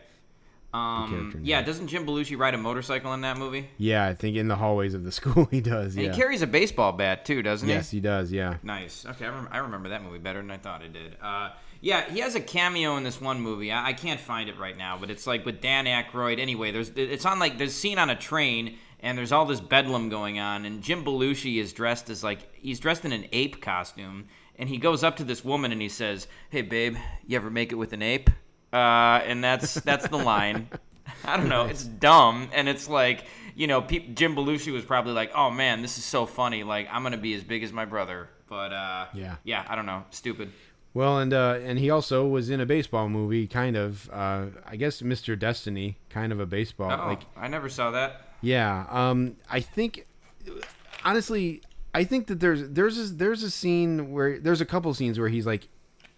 Um, yeah, doesn't Jim Belushi ride a motorcycle in that movie? Yeah, I think in the hallways of the school he does. And Yeah. he carries a baseball bat too, doesn't yes, he? Yes, he does. Yeah. Nice. Okay, I, rem- I remember that movie better than I thought I did. Uh, yeah, he has a cameo in this one movie. I-, I can't find it right now, but it's like with Dan Aykroyd. Anyway, there's it's on like there's a scene on a train, and there's all this bedlam going on, and Jim Belushi is dressed as like he's dressed in an ape costume, and he goes up to this woman and he says, "Hey, babe, you ever make it with an ape?" Uh, and that's that's the line. I don't know. It's dumb, and it's like you know, peop Jim Belushi was probably like, "Oh man, this is so funny. Like, I'm gonna be as big as my brother." But uh, Yeah. yeah, I don't know. Stupid. Well, and uh, and he also was in a baseball movie, kind of. Uh, I guess Mr. Destiny, kind of a baseball. Oh, Like, I never saw that. yeah. Um, I think, honestly, I think that there's there's a, there's a scene where there's a couple scenes where he's like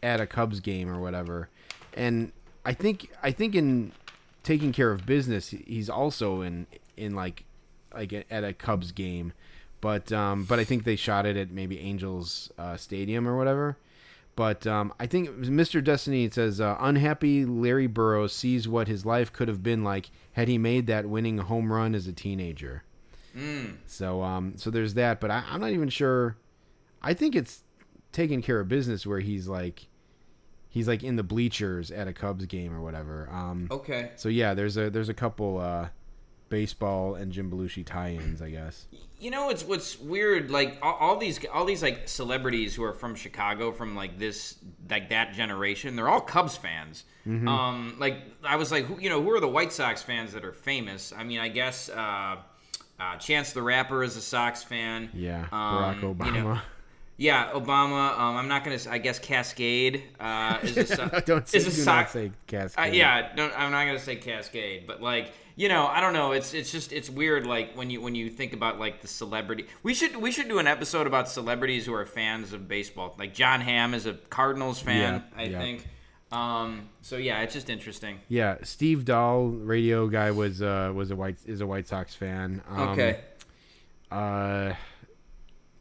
at a Cubs game or whatever, and I think I think in taking care of business, he's also in in like like at a Cubs game, but um, but I think they shot it at maybe Angels uh, Stadium or whatever. But um, I think Mr. Destiny it says uh, unhappy Larry Burrows sees what his life could have been like had he made that winning home run as a teenager. So um, so there's that, but I, I'm not even sure. I think it's taking care of business where he's like, he's like in the bleachers at a Cubs game or whatever. Um, Okay. so yeah, there's a there's a couple uh, baseball and Jim Belushi tie-ins, I guess. You know it's what's weird? Like all, all these all these like celebrities who are from Chicago, from like this like that generation, they're all Cubs fans. Mm-hmm. Um, like I was like, who, you know, who are the White Sox fans that are famous? I mean, I guess uh, uh, Chance the Rapper is a Sox fan. Yeah, Um, Barack you Obama. know, yeah, Obama. Um, I'm not gonna. s- I guess Cascade uh, is a, So- Don't say, is a do Sox. not say Uh, Cascade. yeah, don't, I'm not gonna say Cascade, but like you know, I don't know. It's it's just it's weird. Like when you when you think about like the celebrity, we should we should do an episode about celebrities who are fans of baseball. Like Jon Hamm is a Cardinals fan, Yeah, I yeah. think. Um, so yeah, it's just interesting. Yeah, Steve Dahl, radio guy, was uh, was a white is a White Sox fan. Um, okay. uh,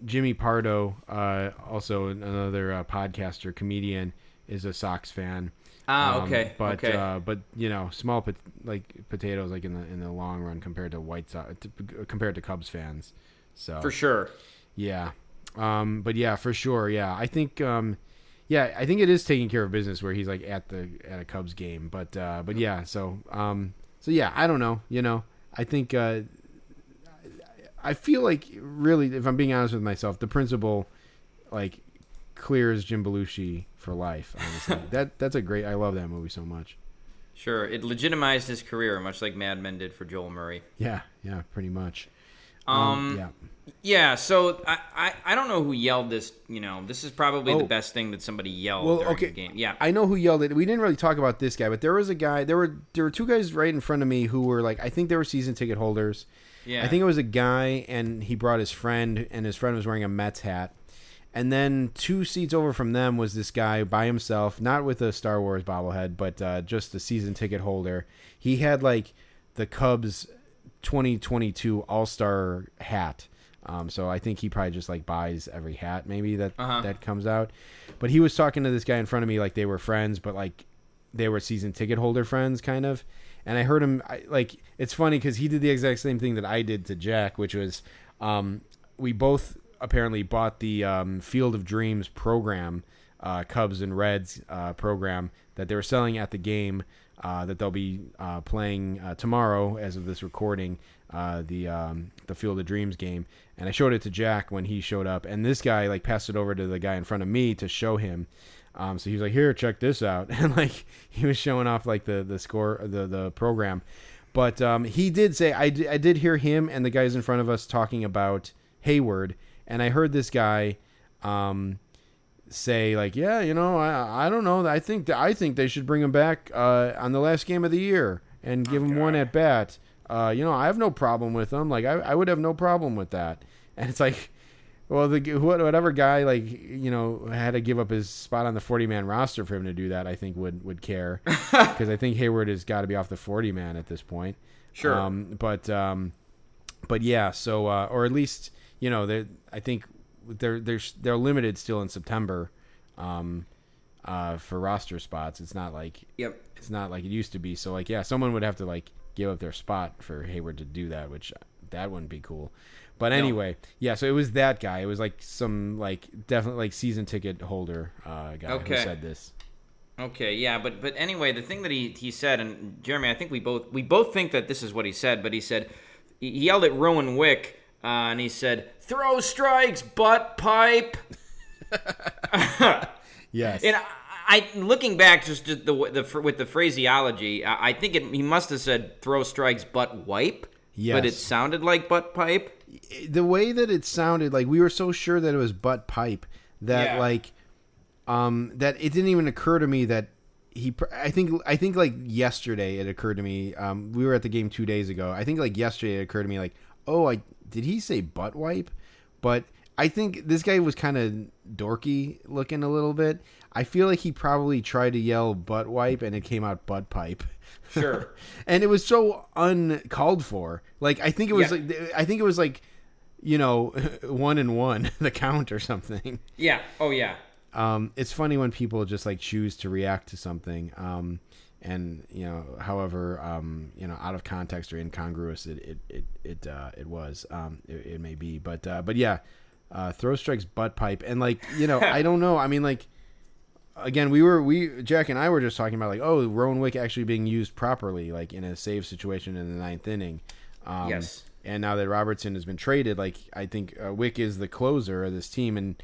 Jimmy Pardo, uh, also another uh, podcaster, comedian, is a Sox fan. Ah, Um, okay. But okay. uh, but you know, small pot- like potatoes, like in the in the long run, compared to White Sox, to, compared to Cubs fans. So For sure. yeah, um, but yeah, for sure, yeah. I think, um, yeah, I think it is taking care of business where he's like at the at a Cubs game. But uh, but yeah, so um, so yeah, I don't know. You know, I think uh, I feel like really, if I'm being honest with myself, the principal like clears Jim Belushi for life. Honestly, that that's a great. I love that movie so much. Sure. It legitimized his career, much like Mad Men did for Joel Murray. Yeah, yeah, pretty much. Um, yeah. Yeah, so I, I I don't know who yelled this. You know, this is probably Oh. the best thing that somebody yelled Well, during okay. the game. Yeah, I know who yelled it. We didn't really talk about this guy, but there was a guy. There were there were two guys right in front of me who were like, I think they were season ticket holders. yeah. I think it was a guy, and he brought his friend, and his friend was wearing a Mets hat. And then two seats over from them was this guy by himself, not with a Star Wars bobblehead, but uh, just a season ticket holder. He had like the Cubs 2022 All Star hat. Um, so I think he probably just like buys every hat maybe that Uh-huh. that comes out. But he was talking to this guy in front of me like they were friends, but like they were season ticket holder friends kind of and i heard him I, like it's funny because he did the exact same thing that i did to jack which was um, we both apparently bought the um, field of dreams program uh, cubs and reds uh, program that they were selling at the game uh, that they'll be uh, playing uh, tomorrow as of this recording uh, the um, the field of dreams game. And i showed it to jack when he showed up and this guy like passed it over to the guy in front of me to show him. Um, so he was like, "Here, check this out," and like he was showing off like the the score, the the program. But um, he did say, I I did hear him and the guys in front of us talking about Heyward, and I heard this guy um, say like, "Yeah, you know, I I don't know, I think that I think they should bring him back uh, on the last game of the year and give him one at bat. Uh, you know, I have no problem with him. Like, I I would have no problem with that." And it's like. Well, the whatever guy like you know had to give up his spot on the forty man roster for him to do that, I think would would care because I think Heyward has got to be off the forty man at this point. Sure. Um, but um, but yeah, so uh, or at least you know they I think they're they're they're limited still in September um, uh, for roster spots. It's not like Yep. it's not like it used to be. So like yeah, someone would have to like give up their spot for Heyward to do that, which that wouldn't be cool. But anyway, yeah, so it was that guy. It was like some like definitely like season ticket holder uh, guy who Okay. said this. Okay, yeah, but but anyway, the thing that he, he said, and Jeremy, I think we both we both think that this is what he said, but he said he he yelled at Rowan Wick, uh, and he said, "Throw strikes, butt pipe." Yes. And I, I looking back, just, the, the with the phraseology, I, I think it, he must have said "throw strikes, butt wipe," Yes. but it sounded like butt pipe. the way that it sounded like we were so sure that it was butt pipe that Yeah. like um that it didn't even occur to me that he i think i think like yesterday it occurred to me um we were at the game two days ago i think like yesterday it occurred to me like oh i did he say butt wipe but i think this guy was kind of dorky looking a little bit i feel like he probably tried to yell butt wipe and it came out butt pipe Sure. and it was so uncalled for. Like I think it was Yeah. like I think it was like you know one and one the count or something. yeah. Oh yeah. Um, it's funny when people just like choose to react to something, um, and you know, however, um, you know, out of context or incongruous it it it it, uh, it was, um, it, it may be, but uh, but yeah, uh, throw strikes butt pipe, and like you know, I don't know. I mean, like again, we were we Jack and I were just talking about like oh, Rowan Wick actually being used properly, like in a save situation in the ninth inning. Um, Yes. And now that Robertson has been traded, like I think uh, Wick is the closer of this team, and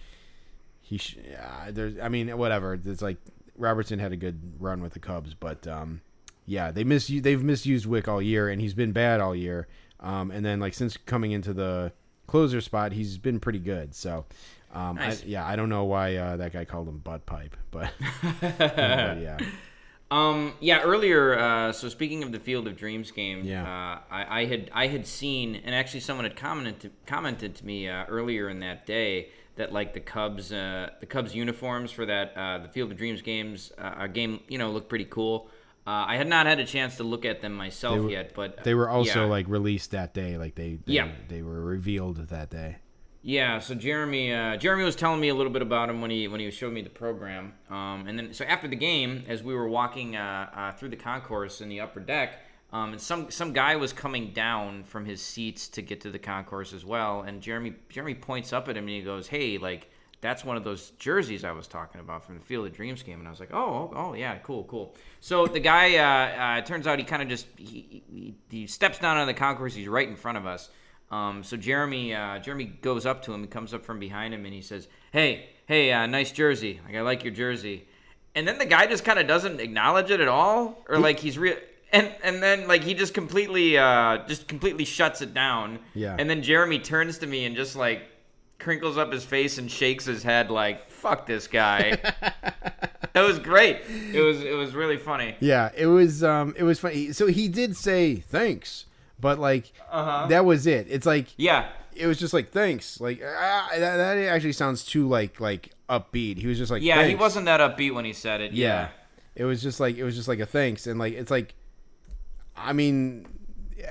he sh- uh, there's I mean whatever. It's like Robertson had a good run with the Cubs, but um, yeah, they miss they've misused Wick all year, and he's been bad all year. Um, and then like since coming into the closer spot, he's been pretty good. So. Um, Nice. I, yeah, I don't know why uh, that guy called him butt pipe, but, but yeah, Um, yeah, earlier. Uh, so speaking of the Field of Dreams game, Yeah. uh, I, I had I had seen, and actually someone had commented to, commented to me uh, earlier in that day that like the Cubs uh, the Cubs uniforms for that uh, the Field of Dreams games uh, game you know look pretty cool. Uh, I had not had a chance to look at them myself were- yet, but they were also yeah. like released that day, like they, they Yeah. they were revealed that day. Yeah, so Jeremy, uh, Jeremy was telling me a little bit about him when he when he showed me the program, um, and then so after the game, as we were walking uh, uh, through the concourse in the upper deck, um, and some some guy was coming down from his seats to get to the concourse as well, and Jeremy Jeremy points up at him and he goes, "Hey, like that's one of those jerseys I was talking about from the Field of Dreams game," and I was like, "Oh, oh, oh yeah, cool, cool." So the guy, uh, uh, it turns out he kind of just he, he, he steps down on the concourse, he's right in front of us. Um, so Jeremy, uh, Jeremy goes up to him. He comes up from behind him and he says, "Hey, hey, uh, nice jersey. Like I like your jersey." And then the guy just kind of doesn't acknowledge it at all, or like he's real. And and then like he just completely, uh, just completely shuts it down. Yeah. And then Jeremy turns to me and just like crinkles up his face and shakes his head like, "Fuck this guy." that was great. It was it was really funny. Yeah, it was um it was funny. So he did say thanks, but like Uh-huh. that was it. It's like Yeah. it was just like thanks. Like ah, that, that actually sounds too like like upbeat. He was just like Yeah, he wasn't that upbeat when he said it. Yeah. yeah. It was just like it was just like a thanks and like it's like I mean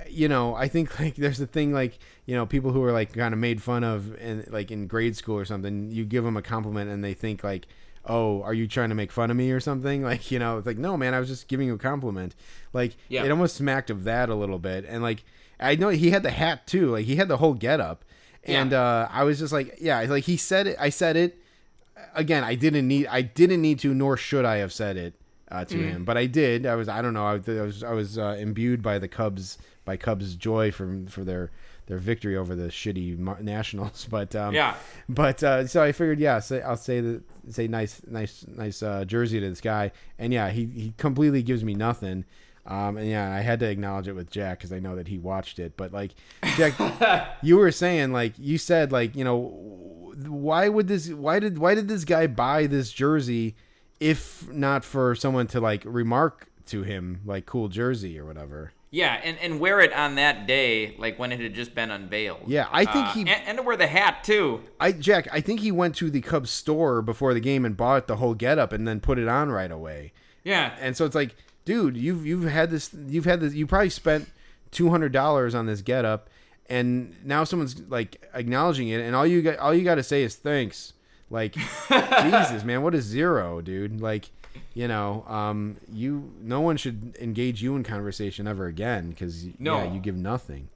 you know, I think like there's a thing like, you know, people who are like kind of made fun of in like in grade school or something, you give them a compliment and they think like, "Oh, are you trying to make fun of me or something?" Like, you know, it's like, "No, man, I was just giving you a compliment." Like Yeah. it almost smacked of that a little bit. And like I know he had the hat too. Like he had the whole get up. And Yeah. uh I was just like, yeah, like he said it, I said it again, I didn't need I didn't need to nor should I have said it uh, to him, but I did. I was I don't know. I, was- I was uh, imbued by the Cubs by Cubs joy from for their their victory over the shitty Nationals. But um, Yeah. But uh, so I figured, yeah, say, I'll say the say nice nice nice uh, jersey to this guy, and yeah, he he completely gives me nothing. Um, and yeah, I had to acknowledge it with Jack because I know that he watched it. But like, Jack, you were saying like you said like you know why would this why did why did this guy buy this jersey if not for someone to like remark to him like cool jersey or whatever Yeah, and, and wear it on that day, like when it had just been unveiled. Yeah, I think Uh, he- and, and to wear the hat too. i jack i think he went to the cubs store before the game and bought the whole getup and then put it on right away Yeah, and so it's like dude you've you've had this you've had this you probably spent $200 on this getup and now someone's like acknowledging it and all you got all you got to say is thanks like jesus man what is zero dude like you know, um, you no one should engage you in conversation ever again because No. yeah, you give nothing.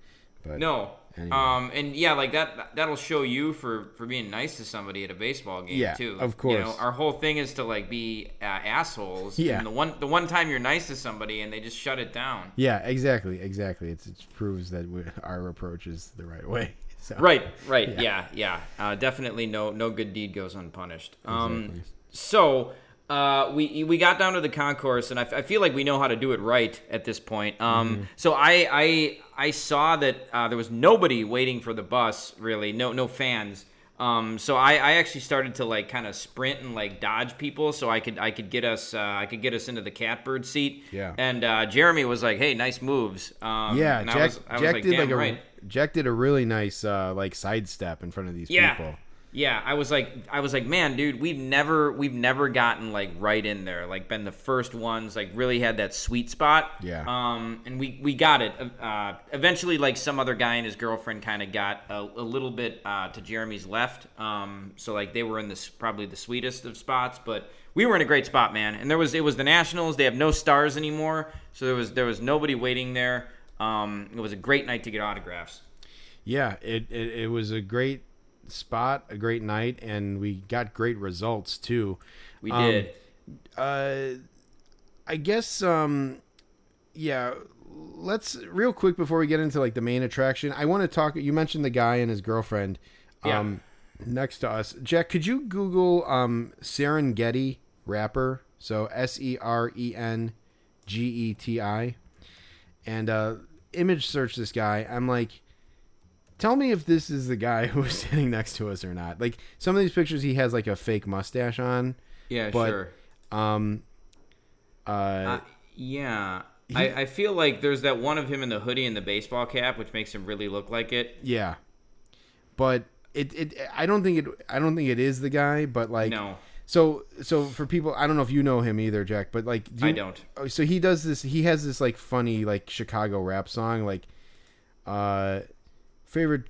But No. Anyway. Um, and yeah, like that that'll show you for for being nice to somebody at a baseball game Yeah, too. of You know, course. our whole thing is to like be uh, assholes. Yeah. And the one the one time you're nice to somebody and they just shut it down. yeah, exactly, exactly. It's, it proves that we, our approach is the right way. So. Right, right, Yeah. yeah, yeah. Uh, definitely, no, no good deed goes unpunished. Um, Exactly. so uh, we we got down to the concourse, and I, f- I feel like we know how to do it right at this point. Um, Mm-hmm. So I I I saw that uh, there was nobody waiting for the bus, really, no no fans. Um, so I, I actually started to like kind of sprint and like dodge people so I could I could get us uh, I could get us into the catbird seat. Yeah. And uh, Jeremy was like, "Hey, nice moves." Um, Yeah, and Jack, I was, I was Jack like, did "Damn like a right." Jack did a really nice uh, like sidestep in front of these Yeah. people. Yeah, I was like, I was like, man, dude, we've never, we've never gotten like right in there, like been the first ones, like really had that sweet spot. Yeah. Um, and we we got it. Uh, eventually, like some other guy and his girlfriend kind of got a, a little bit uh, to Jeremy's left. Um, so like they were in this probably the sweetest of spots, but we were in a great spot, man. And there was it was the Nationals. They have no stars anymore, so there was there was nobody waiting there. Um, it was a great night to get autographs. Yeah, it, it it was a great spot, a great night, and we got great results too. We Um, did. Uh, I guess um, yeah. Let's real quick before we get into like the main attraction. I want to talk. You mentioned the guy and his girlfriend. Yeah. Um, next to us, Jack. Could you Google um Serengeti rapper? So S E R E N G E T I, and uh, image search this guy. I'm like, tell me if this is the guy who was sitting next to us or not. Like some of these pictures, he has like a fake mustache on. Yeah, but- sure. Um, uh, Uh, yeah. I, I feel like there's that one of him in the hoodie and the baseball cap, which makes him really look like it. yeah, but it, it I don't think it I don't think it is the guy, but like No, so so for people I don't know if you know him either, Jack, but like do I don't. oh, So he does this. He has this like funny like Chicago rap song like, uh, favorite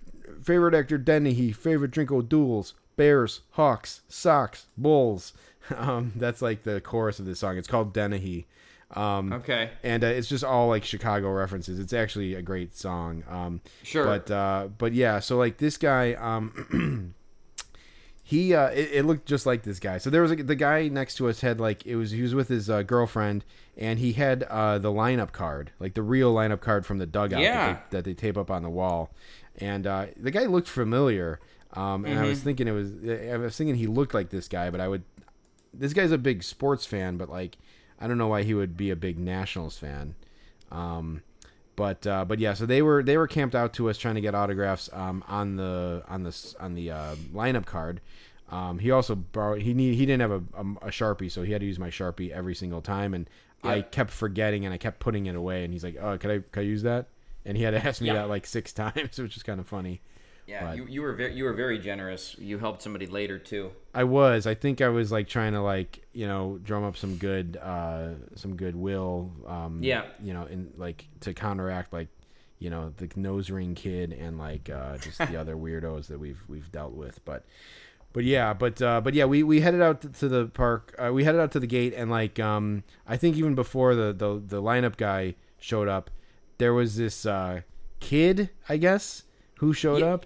favorite actor Dennehy, favorite drink O'Doul's, Bears, Hawks, Sox, Bulls. Um, that's like the chorus of this song. It's called Dennehy. Um, Okay. and uh, it's just all like Chicago references. It's actually a great song. Um, Sure. but uh, but yeah, so like this guy, um, he uh, it, it looked just like this guy. So there was a, the guy next to us had like it was he was with his uh, girlfriend, and he had uh, the lineup card, like the real lineup card from the dugout Yeah. that, they, that they tape up on the wall, and uh, the guy looked familiar. Um, and I was thinking it was I was thinking he looked like this guy, but I would this guy's a big sports fan, but like I don't know why he would be a big Nationals fan. Um, but uh, but yeah, so they were they were camped out to us trying to get autographs um, on the on the on the uh, lineup card. Um, he also borrowed he need he didn't have a, a, a sharpie, so he had to use my sharpie every single time, and I kept forgetting and I kept putting it away, and he's like, "Oh, could I can I use that?" And he had to ask me Yeah. that like six times, which is kind of funny. Yeah, But- you, you were very you were very generous. You helped somebody later too. I was. I think I was like trying to like you know drum up some good uh some goodwill. Um, Yeah. You know, in like to counteract like you know the nose ring kid and like uh, just the other weirdos that we've we've dealt with. But but yeah, but uh, but yeah, we we headed out to, to the park. Uh, we headed out to the gate and like um I think even before the the the lineup guy showed up, there was this uh kid I guess who showed Yeah. up.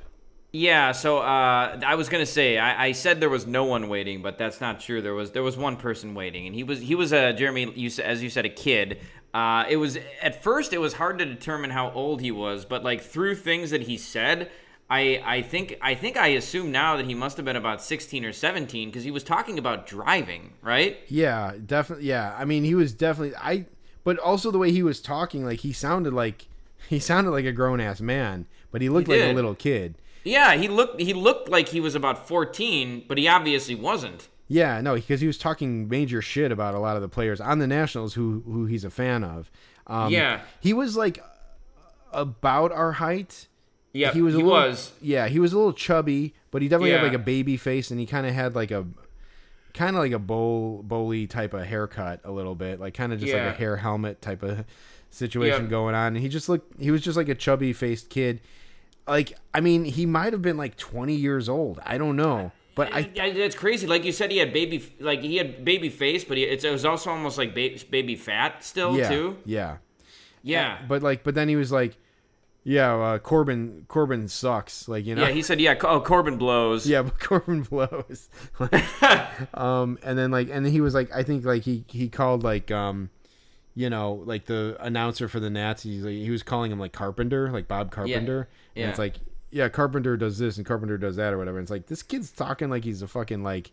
Yeah, so uh, I was gonna say I, I said there was no one waiting, but that's not true. There was there was one person waiting, and he was he was a Jeremy. You as you said, a kid. Uh, it was at first it was hard to determine how old he was, but like through things that he said, I I think I think I assume now that he must have been about sixteen or seventeen because he was talking about driving, right? Yeah, definitely. Yeah, I mean, he was definitely. I, but also the way he was talking, like he sounded like he sounded like a grown ass man, but he looked He like a little kid. Yeah, he looked he looked like he was about fourteen, but he obviously wasn't. Yeah, no, because he was talking major shit about a lot of the players on the Nationals who who he's a fan of. Um, Yeah. he was like about our height. Yeah, he was. A he little, was. Yeah, he was a little chubby, but he definitely had like a baby face, and he kind of had like a, kind of like a bowl bowly type of haircut, a little bit, like kind of just Yeah. like a hair helmet type of situation Yep. going on. And he just looked. He was just like a chubby faced kid. Like, I mean, he might have been like twenty years old. I don't know. But I Yeah, that's crazy. Like you said, he had baby, like he had baby face, but he, it was also almost like ba- baby fat still yeah too. yeah. Yeah, But like, but then he was like, yeah, uh, Corbin Corbin sucks. Like you know. yeah. He said, yeah, oh, Corbin blows. Yeah, but Corbin blows. um, and then like, and then he was like, I think like he he called like um, you know, like the announcer for the Nats. Like, he was calling him like Carpenter, like Bob Carpenter. And Yeah. it's like, yeah, Carpenter does this and Carpenter does that or whatever. And it's like this kid's talking like he's a fucking like,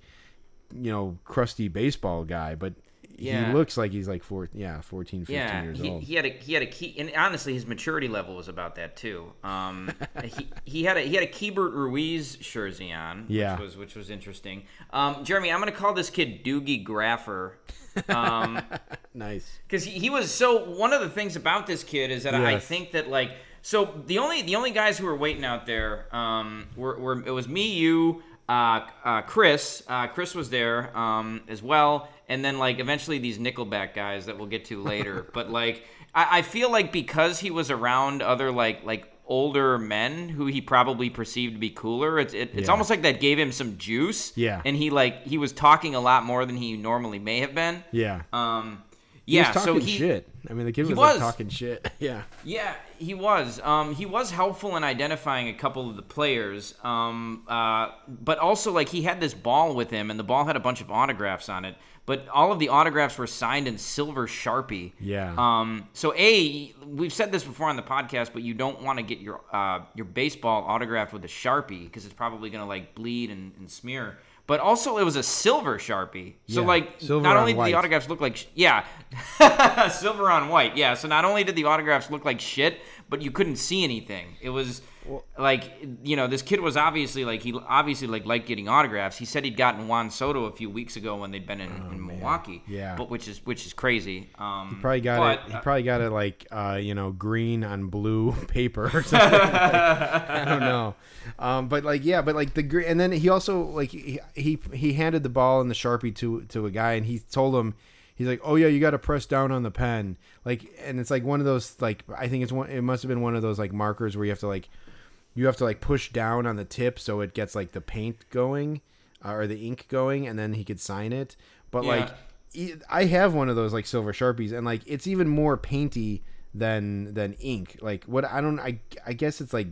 you know, crusty baseball guy, but Yeah. he looks like he's like four, yeah, 14, 15 Yeah, years he, old. he had a he had a key, and honestly, his maturity level was about that too. Um, he, he had a he had a Keibert Ruiz jersey on, Yeah. which was which was interesting. Um, Jeremy, I'm gonna call this kid Doogie Graffer. Um, nice. because he, he was so one of the things about this kid is that I think that like so the only the only guys who were waiting out there um were, were it was me you uh, uh Chris uh Chris was there um as well and then like eventually these Nickelback guys that we'll get to later but like I, I feel like because he was around other like like older men who he probably perceived to be cooler it's it, it's Yeah. almost like that gave him some juice Yeah. and he like he was talking a lot more than he normally may have been Yeah. um He yeah, was so talking he shit. I mean, the kid was, he like was. talking shit. Yeah. yeah, he was. Um, he was helpful in identifying a couple of the players. Um, uh, but also, like, he had this ball with him, and the ball had a bunch of autographs on it. But all of the autographs were signed in silver sharpie. Yeah. Um, so a, we've said this before on the podcast, but you don't want to get your uh, your baseball autographed with a sharpie because it's probably gonna like bleed and, and smear. But also, it was a silver sharpie. So Yeah, like, not on only did white. the autographs look like sh- yeah, silver on white. Yeah. So not only did the autographs look like shit, but you couldn't see anything. It was like you know this kid was obviously like he obviously like liked getting autographs. He said he'd gotten Juan Soto a few weeks ago when they'd been in, in Milwaukee. Oh, Yeah. But which is which is crazy. Um, Probably got but, it. He probably got it like uh, you know green on blue paper or something. Like, I don't know, um, but like yeah, but like the and then he also like he, he he handed the ball and the sharpie to to a guy, and he told him he's like, oh yeah, you got to press down on the pen, like, and it's like one of those like I think it's one. It must have been one of those like markers where you have to like you have to like push down on the tip so it gets like the paint going uh, or the ink going, and then he could sign it. But Yeah. like e- I have one of those like silver sharpies, and like it's even more painty than than ink. Like what I don't I I guess it's like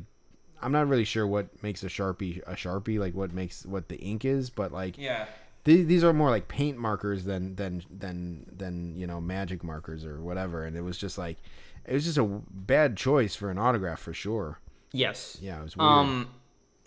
I'm not really sure what makes a sharpie a sharpie, like what makes what the ink is, but like yeah. these, these are more like paint markers than than than than you know magic markers or whatever. And it was just like it was just a bad choice for an autograph for sure. Yes. Yeah, it was weird. Um,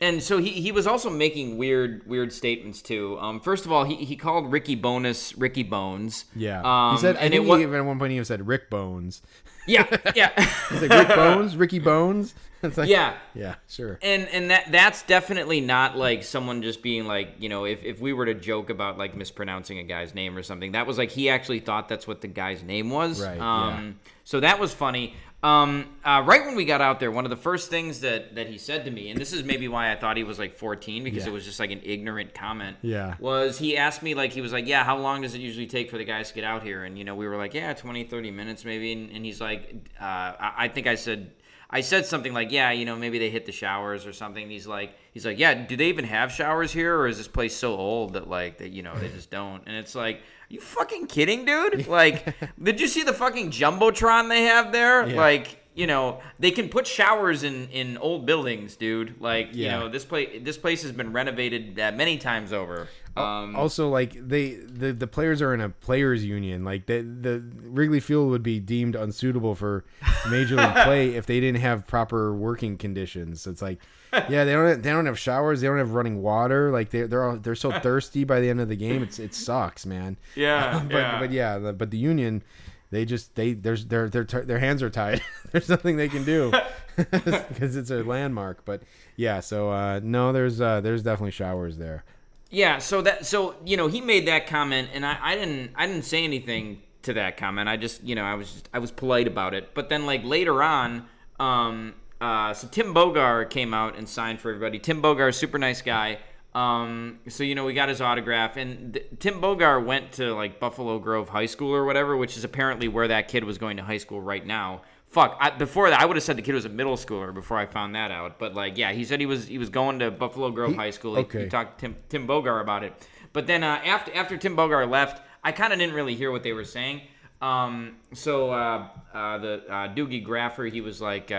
and so he, he was also making weird weird statements too. Um, first of all, he, he called Ricky Bonus Ricky Bones. Yeah, Um, he said. And it was even at one point he even said Rick Bones. yeah yeah He's like Rick Bones, Ricky Bones. It's like, yeah. yeah, sure. And and that that's definitely not like someone just being like you know if, if we were to joke about like mispronouncing a guy's name or something that was like he actually thought that's what the guy's name was. Right, Um, So that was funny. Um, uh, right when we got out there, one of the first things that that he said to me, and this is maybe why I thought he was like 14 because Yeah. it was just like an ignorant comment. Yeah. Was he asked me like he was like, yeah, how long does it usually take for the guys to get out here? And you know we were like, yeah, 20, 30 minutes maybe. And, and he's like, uh, I, I think I said. I said something like, "Yeah, you know, maybe they hit the showers or something." And he's like, "He's like, yeah, do they even have showers here, or is this place so old that like that you know they just don't?" And it's like, "Are you fucking kidding, dude? Like, did you see the fucking jumbotron they have there? Yeah. Like, you know, they can put showers in in old buildings, dude. Like, you know, this place this place has been renovated uh, many times over. Um, also, like they the the players are in a players union. Like the the Wrigley Field would be deemed unsuitable for major league play if they didn't have proper working conditions. It's like, yeah, they don't they don't have showers, they don't have running water. Like they they're all, they're so thirsty by the end of the game. It's it sucks, man. yeah, but yeah. but yeah, the, but the union. They just they there's their their their hands are tied. there's nothing they can do because it's a landmark. But yeah, so uh, no, there's uh, there's definitely showers there. Yeah, so that so you know he made that comment, and I, I didn't I didn't say anything to that comment. I just you know I was just, I was polite about it. But then like later on, um, uh, so Tim Bogar came out and signed for everybody. Tim Bogar, super nice guy. Um, so you know we got his autograph, and th- Tim Bogar went to like Buffalo Grove High School or whatever, which is apparently where that kid was going to high school right now. Fuck. I, before that, I would have said the kid was a middle schooler before I found that out. But like, yeah, he said he was he was going to Buffalo Grove High School. He, okay. he talked to Tim Tim Bogar about it. But then uh, after after Tim Bogar left, I kind of didn't really hear what they were saying. Um, so uh, uh, the uh, Doogie Graffer, he was like.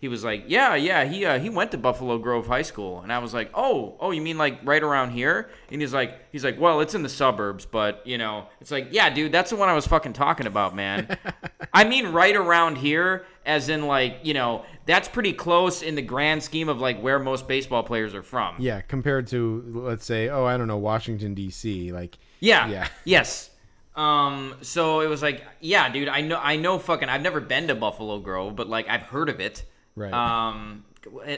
He was like, "Yeah, yeah, he uh, he went to Buffalo Grove High School," and I was like, "Oh, oh, you mean like right around here?" And he's like, "He's like, well, it's in the suburbs, but you know, it's like, yeah, dude, that's the one I was fucking talking about, man. I mean, right around here, as in like, you know, that's pretty close in the grand scheme of like where most baseball players are from. Yeah, compared to let's say, oh, I don't know, Washington D.C. Like, Yeah. Yeah. Yes. Um. So it was like, yeah, dude. I know. I know. Fucking. I've never been to Buffalo Grove, but like I've heard of it. Right. Um.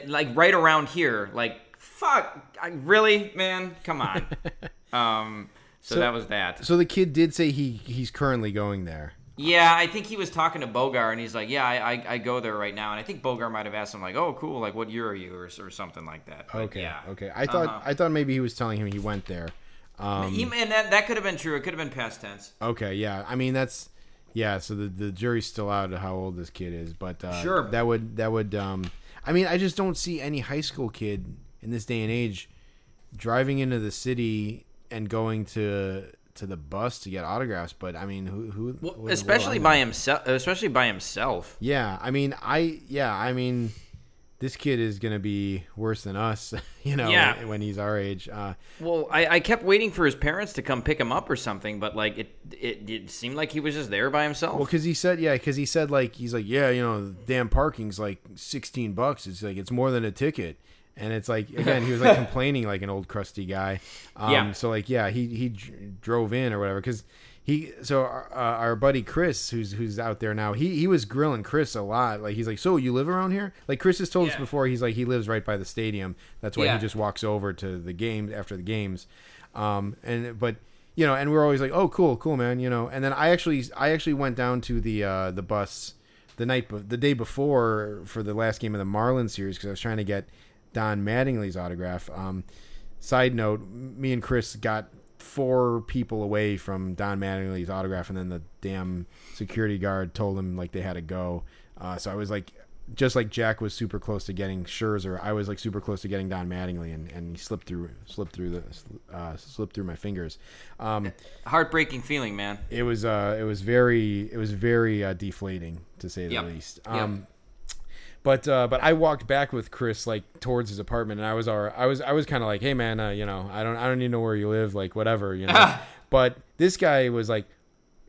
Like right around here. Like fuck. I, really, man. Come on. um. So, So- that was that. so the kid did say he he's currently going there. Yeah, I think he was talking to Bogar, and he's like, "Yeah, I, I, I go there right now." And I think Bogar might have asked him like, "Oh, cool. Like, what year are you?" or, or something like that. But, Okay. Yeah. Okay. I thought Uh-huh. I thought maybe he was telling him he went there. Um, He- and that, that could have been true. It could have been past tense. Okay, yeah. I mean that's yeah, so the the jury's still out of how old this kid is, but uh Sure. that would that would um I mean, I just don't see any high school kid in this day and age driving into the city and going to to the bus to get autographs, but I mean, who who Well, especially by himself. Especially by himself. Yeah, I mean, I yeah, I mean this kid is going to be worse than us, you know, Yeah. when he's our age. Uh Well, I, I kept waiting for his parents to come pick him up or something, but like it, it, it seemed like he was just there by himself. Well, because he said, yeah, because he said like he's like, yeah, you know, damn parking's like sixteen bucks. It's like it's more than a ticket, and it's like again, he was like complaining like an old crusty guy. Um, Yeah. So like, yeah, he he dr- drove in or whatever because he so our, uh, our buddy Chris, who's who's out there now, he he was grilling Chris a lot. Like he's like, so you live around here? Like Chris has told us before, he's like he lives right by the stadium. That's why Yeah. he just walks over to the games after the games. Um, and but you know, and we're always like, oh, cool, cool, man, you know. And then I actually, I actually went down to the uh, the bus the night, be- the day before for the last game of the Marlins series because I was trying to get Don Mattingly's autograph. Um, side note, me and Chris got four people away from Don Mattingly's autograph, and then the damn security guard told him like they had to go. Uh, so I was like, just like Jack was super close to getting Scherzer, I was like super close to getting Don Mattingly, and, and he slipped through, slipped through the, uh, slipped through my fingers. Um, Heartbreaking feeling, man. it was, uh, it was very, it was very uh, deflating to say the Yep. least. Yep. But uh, but I walked back with Chris like towards his apartment, and I was our, I was I was kind of like, hey man, uh, you know, I don't I don't even know where you live, like whatever, you know. but this guy was like,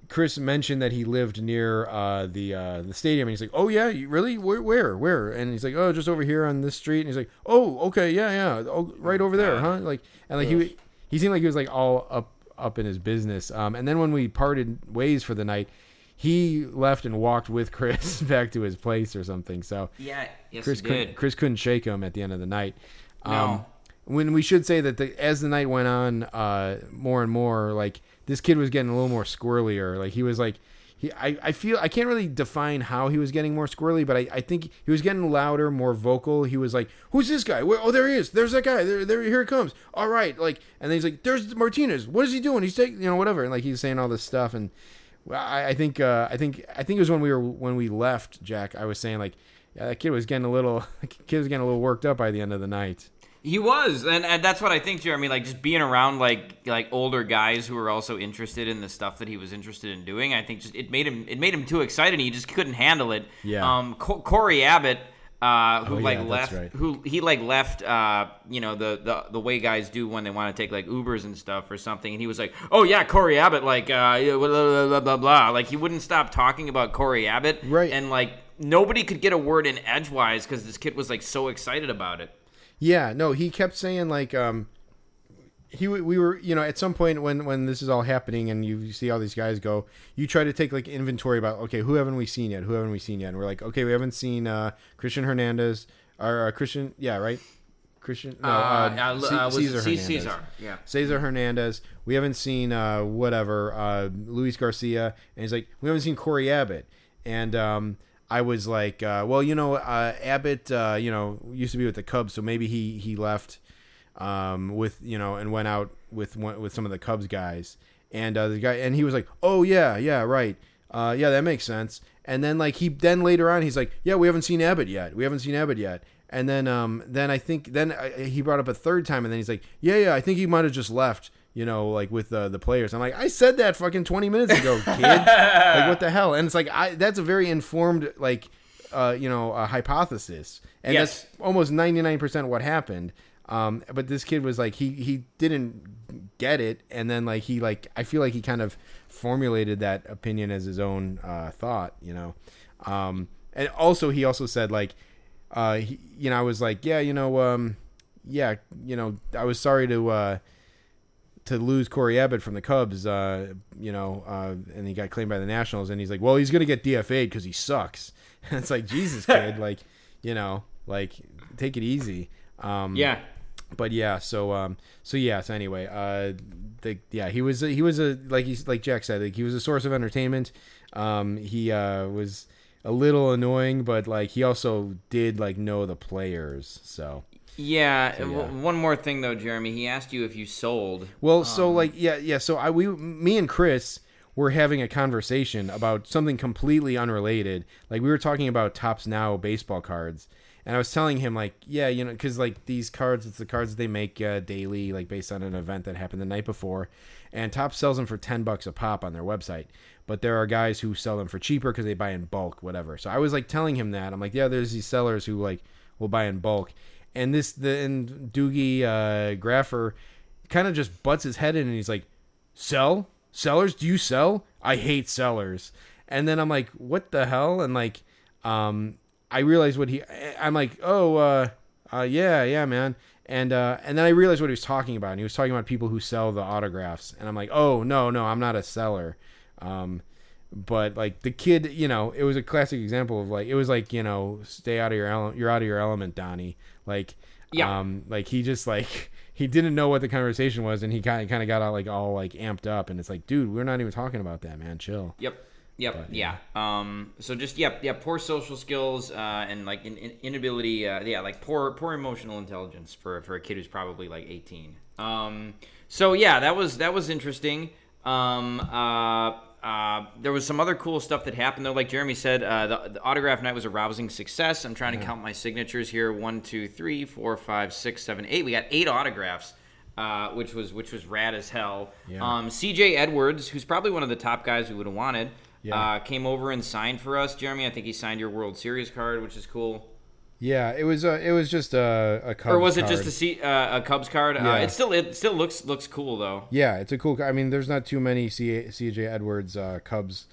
Chris mentioned that he lived near uh, the uh, the stadium, and he's like, "Oh yeah, you really? Where, where, where?" And he's like, "Oh, just over here on this street." And he's like, "Oh, okay, yeah, yeah, oh, right over there, huh?" Like, and like he he seemed like he was like all up up in his business. Um, and then when we parted ways for the night, he left and walked with Chris back to his place or something. So Yeah, yes, Chris couldn't. Chris couldn't shake him at the end of the night. Um, No. When we should say that the, as the night went on, uh, more and more, like this kid was getting a little more squirrelier. Like he was like, he, I, I feel I can't really define how he was getting more squirrely, but I, I think he was getting louder, more vocal. He was like, "Who's this guy? Where, oh, there he is. There's that guy. There, there, here he comes. All right." Like, and then he's like, "There's Martinez. What is he doing? He's taking, you know, whatever." And like he's saying all this stuff, and I, I think, uh, I think, I think it was when we were when we left, Jack. I was saying like, yeah, that kid was getting a little, kid was getting a little worked up by the end of the night. He was, and, and that's what I think, Jeremy. Like just being around like like older guys who were also interested in the stuff that he was interested in doing. I think just it made him it made him too excited. He just couldn't handle it. Yeah. Um, Co- Cory Abbott, uh, who Oh, yeah, like that's left, right. who he like left, uh, you know the, the the way guys do when they want to take like Ubers and stuff or something. And he was like, oh yeah, Cory Abbott, like uh, blah, blah blah blah blah. Like he wouldn't stop talking about Cory Abbott. Right. And like nobody could get a word in edgewise because this kid was like so excited about it. Yeah, no, he kept saying like um he we were you know at some point when when this is all happening and you see all these guys go, you try to take like inventory about okay who haven't we seen yet? Who haven't we seen yet? And we're like okay we haven't seen uh Christian Hernandez or uh, Christian yeah right Christian no, Uh, uh, C- uh, Cesar C- Hernandez. Cesar, yeah. Cesar Hernandez. We haven't seen uh, whatever uh, Luis Garcia, and he's like, we haven't seen Cory Abbott, and um, I was like, uh, well, you know, uh, Abbott, uh, you know, used to be with the Cubs, so maybe he he left um, with you know and went out with one, with some of the Cubs guys, and uh, the guy, and he was like, oh yeah, yeah, right. uh, yeah, that makes sense. And then like he then later on he's like, yeah, we haven't seen Abbott yet. We haven't seen Abbott yet. And then um then I think then uh, he brought up a third time, and then he's like, yeah, yeah, I think he might have just left. You know, like with uh, the players. I'm like, I said that fucking 20 minutes ago, kid. like what the hell? And it's like I that's a very informed like uh, you know, a hypothesis. And Yes. that's almost 99% what happened. Um, but this kid was like he he didn't get it and then like he like I feel like he kind of formulated that opinion as his own uh, thought, you know. Um, and also he also said like uh, he, you know I was like, yeah, you know um yeah, you know, I was sorry to uh to lose Cory Abbott from the Cubs, uh, you know, uh, and he got claimed by the Nationals, and he's like, well, he's gonna get DFA'd because he sucks. And it's like, Jesus, kid, like, you know, like, take it easy. Um, Yeah. But yeah, so um, so yeah, so anyway, uh, the yeah, he was a, he was a like he's like Jack said, like he was a source of entertainment. Um, he uh was a little annoying, but like he also did like know the players, so. Yeah, So, yeah. One more thing though, Jeremy. He asked you if you sold. Well, so like yeah, yeah. So I we me and Chris were having a conversation about something completely unrelated. Like we were talking about Topps Now baseball cards, and I was telling him like, yeah, you know, because like these cards, it's the cards they make uh, daily, like based on an event that happened the night before, and Topps sells them for ten bucks a pop on their website. But there are guys who sell them for cheaper because they buy in bulk, whatever. So I was like telling him that I'm like, yeah, there's these sellers who like will buy in bulk, and this the and Doogie uh, Graffer kind of just butts his head in and he's like, "Sell sellers? Do you sell? I hate sellers." And then I'm like, "What the hell?" And like, um, I realized what he. I'm like, "Oh, uh, uh yeah, yeah, man." And uh, and then I realized what he was talking about. And he was talking about people who sell the autographs. And I'm like, "Oh no, no, I'm not a seller." Um, but like the kid, you know, it was a classic example of like it was like you know, stay out of your element. You're out of your element, Donnie. Like, Yeah. um, like he just like he didn't know what the conversation was, and he kind of kind of got all like all like amped up, and it's like, dude, we're not even talking about that, man. Chill. Yep. Yep. yeah. Um. So just yep. Yeah. Poor social skills. Uh. And like in, in, inability. Uh. Yeah. Like poor poor emotional intelligence for for a kid who's probably like 18. Um. So yeah, that was that was interesting. Um. Uh. Uh, there was some other cool stuff that happened though. Like Jeremy said, uh, the, the autograph night was a rousing success. I'm trying to count my signatures here: one, two, three, four, five, six, seven, eight. We got eight autographs, uh, which was which was rad as hell. Yeah. Um, C.J. Edwards, who's probably one of the top guys we would have wanted, Yeah. uh, came over and signed for us. Jeremy, I think he signed your World Series card, which is cool. Yeah, it was uh, it was just a, a Cubs or was it just card. a, C, uh, a Cubs card? Uh, it still it still looks looks cool though. Yeah, it's a cool. I mean, there's not too many C- CJ Edwards uh, Cubs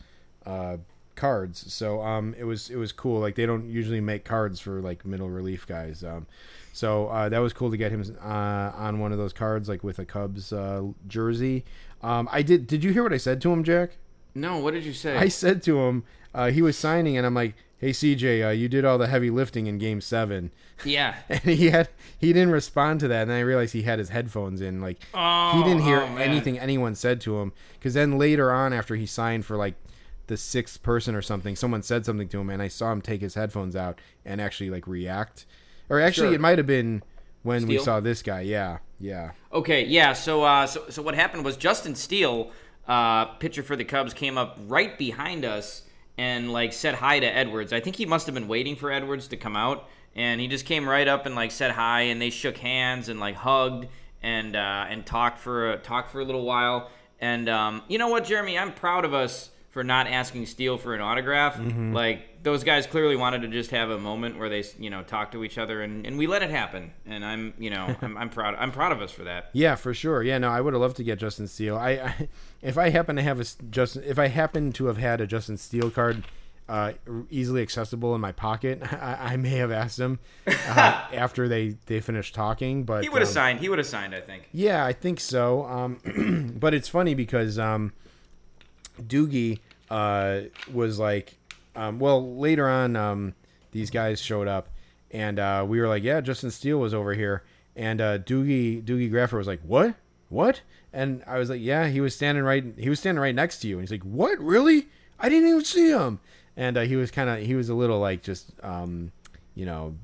uh, cards, so um, it was it was cool. Like they don't usually make cards for like middle relief guys. Um, so uh, that was cool to get him uh, on one of those cards, like with a Cubs uh, jersey. Um, I did. Did you hear what I said to him, Jack? No, what did you say? I said to him, uh, he was signing, and I'm like, "Hey, CJ, uh, you did all the heavy lifting in Game 7. yeah. And he had he didn't respond to that, and then I realized he had his headphones in. Like Oh, he didn't hear oh, anything anyone said to him. Because then later on, after he signed for like the sixth person or something, someone said something to him, and I saw him take his headphones out and actually like react. Or actually, Sure. it might have been when we saw this guy. Yeah, yeah, Okay, yeah. So, uh, so, so what happened was Justin Steele, uh, pitcher for the Cubs, came up right behind us and like said hi to Edwards. I think he must have been waiting for Edwards to come out, and he just came right up and like said hi, and they shook hands and like hugged and uh, and talked for a, talked for a little while. And um, you know what, Jeremy, I'm proud of us for not asking Steele for an autograph. Like those guys clearly wanted to just have a moment where they, you know, talk to each other, and, and we let it happen. And I'm, you know, I'm, I'm proud. I'm proud of us for that. yeah, for sure. Yeah, no, I would have loved to get Justin Steele. I, I if I happen to have a Justin, if I happen to have had a Justin Steele card. Uh, easily accessible in my pocket. I, I may have asked him uh, after they, they finished talking, but He would have um, signed. He would have signed. I think. Yeah, I think so. Um, but it's funny because um, Doogie uh, was like, um, well, later on, um, these guys showed up, and uh, we were like, yeah, Justin Steele was over here, and uh, Doogie Doogie Graffer was like, what, what? And I was like, yeah, he was standing right, he was standing right next to you, and he's like, what, really? I didn't even see him. And uh, he was kind of, he was a little like just, um, you know,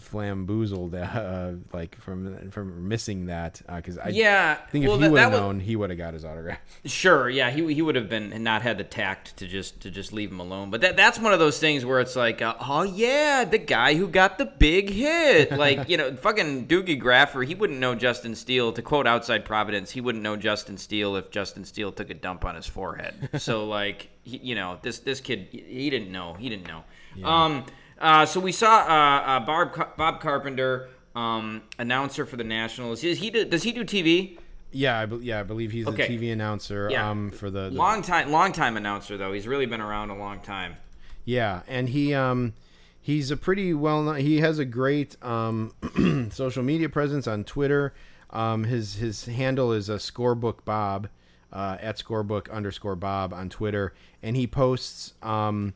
flamboozled, uh, like from from missing that because I Yeah, think if well, he would have that was- known, he would have got his autograph. Sure, yeah, he, he would have been and not had the tact to just to just leave him alone. But that that's one of those things where it's like, uh, oh yeah, the guy who got the big hit, like you know, fucking Doogie Graffer, he wouldn't know Justin Steele. To quote Outside Providence, he wouldn't know Justin Steele if Justin Steele took a dump on his forehead. so like, he, you know, this this kid, he didn't know, he didn't know. Um, uh, so we saw uh, uh, Bob Bob Carpenter, um, announcer for the Nationals. Is he do, does he do TV? Yeah, I, be- yeah, I believe he's Okay. the TV announcer Yeah. um, for the, the Long time, long time announcer though. He's really been around a long time. Yeah, and he um he's a pretty well known. He has a great um social media presence on Twitter. Um, his his handle is a scorebook Bob uh, at scorebook underscore Bob on Twitter, and he posts um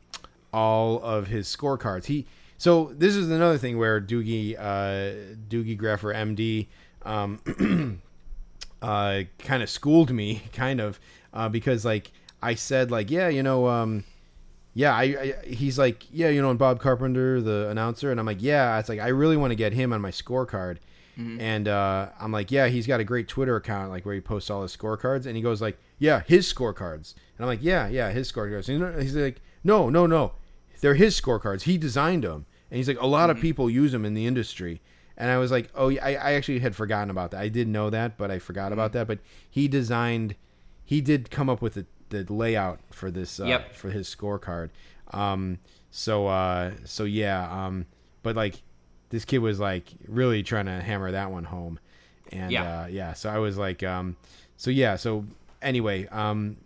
all of his scorecards. He so this is another thing where Doogie uh, Doogie Greffer MD um uh, kind of schooled me, kind of, uh, because like I said, like yeah, you know, um, yeah, I, I he's like yeah, you know, and Bob Carpenter, the announcer, and I'm like yeah, it's like I really want to get him on my scorecard, and uh, I'm like yeah, he's got a great Twitter account like where he posts all his scorecards, and he goes like yeah, his scorecards, and I'm like yeah, yeah, his scorecards, and he's like no, no, no, they're his scorecards, he designed them, and he's like a lot of people use them in the industry. And I was like, oh, yeah, I, I actually had forgotten about that. I did know that, but I forgot about that. But he designed, he did come up with the, the layout for this, uh, Yep. for his scorecard. Um, so, uh, so yeah. Um, but like, this kid was like really trying to hammer that one home, and Yeah. uh, yeah. So I was like, um, so yeah. So anyway, um,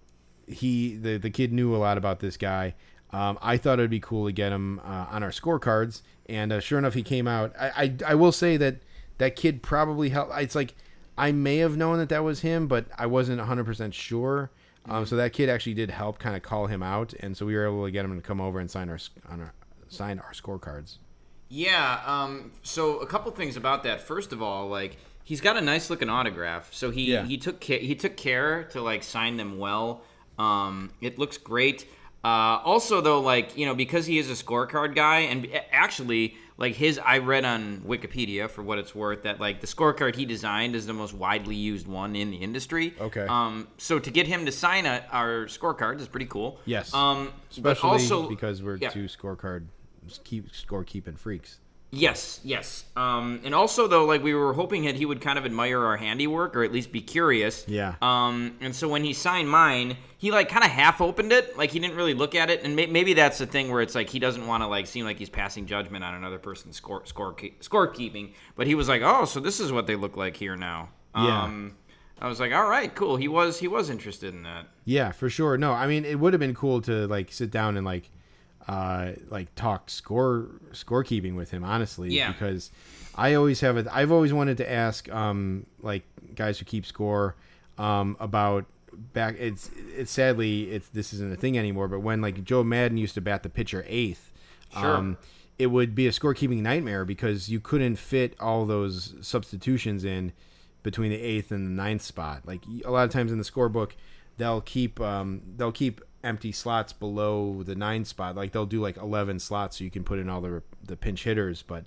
he the the kid knew a lot about this guy. Um, I thought it'd be cool to get him uh, on our scorecards, and uh, sure enough, he came out. I, I I will say that that kid probably helped. It's like I may have known that that was him, but I wasn't 100 percent sure. Um, so that kid actually did help kind of call him out, and so we were able to get him to come over and sign our on our sign our scorecards. Yeah. Um. So a couple things about that. First of all, like he's got a nice looking autograph. So he Yeah. he took ca- he took care to like sign them well. Um. It looks great. Uh, also, though, like you know, because he is a scorecard guy, and actually, like his, I read on Wikipedia for what it's worth that like the scorecard he designed is the most widely used one in the industry. Okay. Um. So to get him to sign a, our scorecards is pretty cool. Yes. Um. but Especially also because we're yeah. two scorecard keep score keeping freaks. Yes, yes. Um, and also though, like we were hoping that he would kind of admire our handiwork or at least be curious. Yeah. Um, and so when he signed mine, he like kind of half opened it, like he didn't really look at it, and may- maybe that's the thing where it's like he doesn't want to like seem like he's passing judgment on another person's score score keep, scorekeeping. But he was like, oh, so this is what they look like here now. Yeah. Um, I was like, all right, cool. He was he was interested in that. Yeah, for sure. No, I mean it would have been cool to like sit down and like uh like talk score scorekeeping with him honestly Yeah. because I always have it I've always wanted to ask um like guys who keep score um about back it's it's sadly it's this isn't a thing anymore but when like Joe Maddon used to bat the pitcher eighth Sure. um it would be a scorekeeping nightmare because you couldn't fit all those substitutions in between the eighth and the ninth spot. Like a lot of times in the scorebook, they'll keep um, they'll keep empty slots below the nine spot. Like they'll do like eleven slots so you can put in all the the pinch hitters. But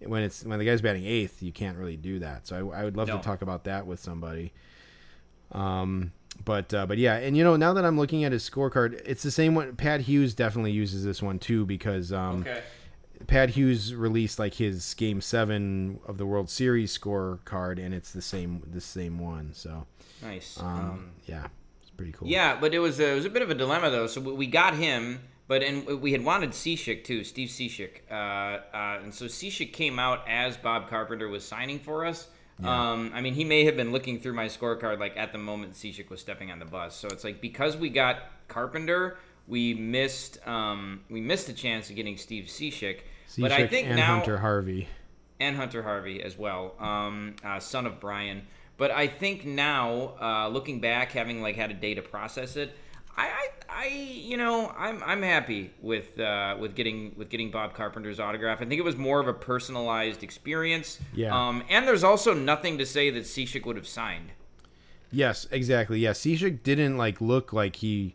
when it's when the guy's batting eighth, you can't really do that. So I, I would love No. to talk about that with somebody. Um, but uh, but yeah, and you know now that I'm looking at his scorecard, it's the same one. Pat Hughes definitely uses this one too because um, Pat Hughes released like his Game Seven of the World Series scorecard, and it's the same the same one. So Nice. um, um yeah, pretty cool. Yeah, but it was a, it was a bit of a dilemma though. So we- got him, but and we had wanted Cishek too, Steve Cishek, uh, uh, and so Cishek came out as Bob Carpenter was signing for us. Um, I mean, he may have been looking through my scorecard like at the moment Cishek was stepping on the bus. So it's like because we got Carpenter, we missed um, we missed a chance of getting Steve Cishek. But I think and now Hunter Harvey. and Hunter Harvey as well, um, uh, son of Bryan. But I think now, uh, looking back, having like had a day to process it, I, I, I you know, I'm, I'm happy with uh, with getting with getting Bob Carpenter's autograph. I think it was more of a personalized experience. Yeah. Um, and there's also nothing to say that Cishek would have signed. Yes, exactly. Yeah, Cishek didn't like look like he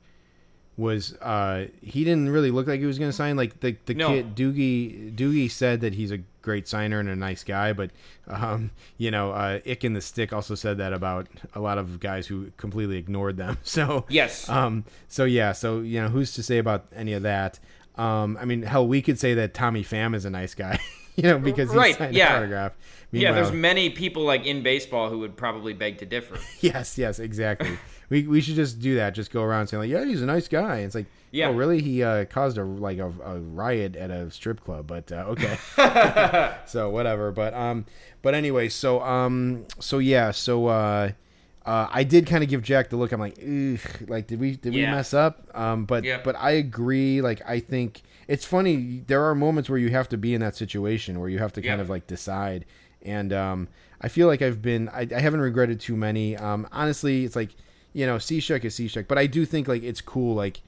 was uh, he didn't really look like he was going to sign. Like the the No. kid Doogie Doogie said that he's a great signer and a nice guy, but um, you know, uh, Ick and the Stick also said that about a lot of guys who completely ignored them. So Yes. um, so yeah, so you know, who's to say about any of that? Um, I mean, hell, we could say that Tommy Pham is a nice guy, you know, because he Right, signed yeah. autograph. yeah, there's many people like in baseball who would probably beg to differ. Yes, yes, exactly. We we should just do that. Just go around saying like, yeah, he's a nice guy. It's like, Yeah. oh, really? He uh, caused a like a, a riot at a strip club, but uh, okay. so whatever. But um, but anyway, so um, so yeah, so uh. Uh, I did kind of give Jack the look. I'm like, Ugh, like, did we did we mess up? Um, but Yeah. but I agree. Like, I think it's funny. There are moments where you have to be in that situation where you have to kind of like decide. And um, I feel like I've been. I, I haven't regretted too many. Um, honestly, it's like you know, Cishek is Cishek, but I do think like it's cool. Like,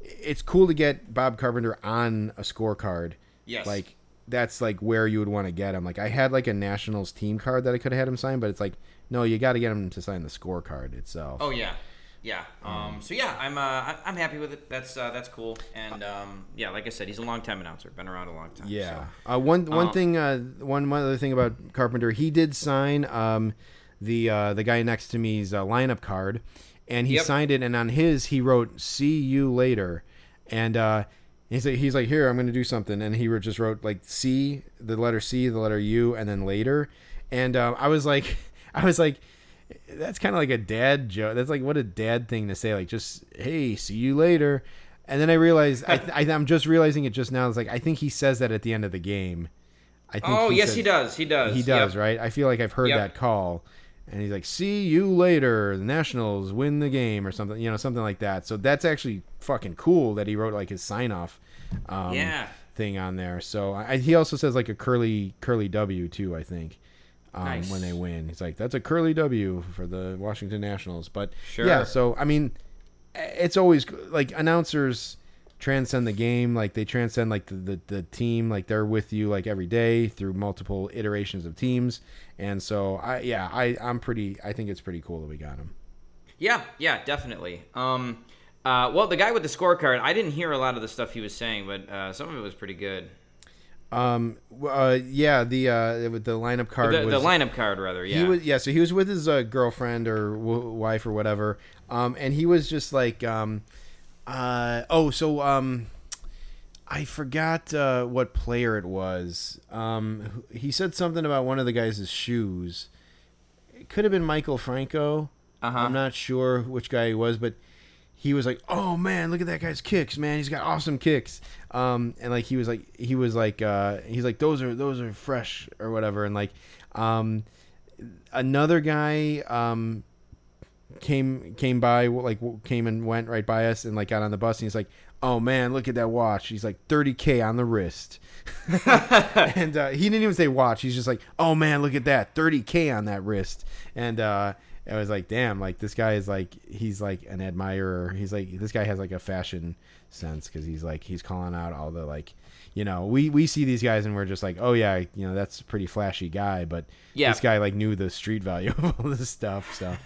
it's cool to get Bob Carpenter on a scorecard. Yes. Like that's like where you would want to get him. Like I had like a Nationals team card that I could have had him sign, but it's like no, you got to get him to sign the scorecard itself. Oh yeah, yeah. Um, so yeah, I'm uh, I'm happy with it. That's uh, that's cool. And um, yeah, like I said, he's a long time announcer. Been around a long time. Yeah. so. Uh, one one Uh, thing. Uh, one one other thing about Carpenter, he did sign um, the uh, the guy next to me's uh, lineup card, and he Yep. signed it. And on his, he wrote "See you later," and uh, he's like, he's like, here, I'm going to do something, and he just wrote like C, the letter C, the letter U, and then later. And uh, I was like, I was like. That's kind of like a dad joke. That's like what a dad thing to say. Like just hey, see you later. And then I realized I, I, I'm just realizing it just now. It's like I think he says that at the end of the game. I think Oh yes, says- he does. He does. He does, Yep. right? I feel like I've heard Yep. that call, and he's like, "See you later." The Nationals win the game, or something, you know, something like that. So that's actually fucking cool that he wrote like his sign off, um, Yeah. thing on there. So I, he also says like a curly curly W too. I think. Um, Nice. When they win, he's like, "That's a curly W for the Washington Nationals." But Sure. yeah, so I mean, it's always like announcers transcend the game like they transcend like the, the, the team like they're with you like every day through multiple iterations of teams and so i yeah i i'm pretty i think it's pretty cool that we got him Yeah, yeah, definitely. Um, uh, well, the guy with the scorecard, I didn't hear a lot of the stuff he was saying, but uh, some of it was pretty good. um uh yeah the uh with the lineup card The, was, the lineup card, rather. Yeah. he was yeah so he was with his uh, girlfriend or w- wife or whatever um and he was just like um uh oh so um i forgot uh what player it was um he said something about one of the guys' shoes it could have been maikel franco Uh-huh. i'm not sure which guy he was but he was like, "Oh man, look at that guy's kicks, man! He's got awesome kicks." Um, and like he was like, he was like, uh, he's like, "Those are those are fresh or whatever." And like, um, another guy um came came by like came and went right by us and like got on the bus and he's like oh man look at that watch. He's like 30k on the wrist. And uh, he didn't even say watch. He's just like oh man look at that 30k on that wrist. And uh I was like, damn, like this guy is like, he's like an admirer. He's like, this guy has like a fashion sense because he's like, he's calling out all the like, you know, we we see these guys and we're just like, oh yeah, you know, that's a pretty flashy guy, but Yeah. this guy like knew the street value of all this stuff. So,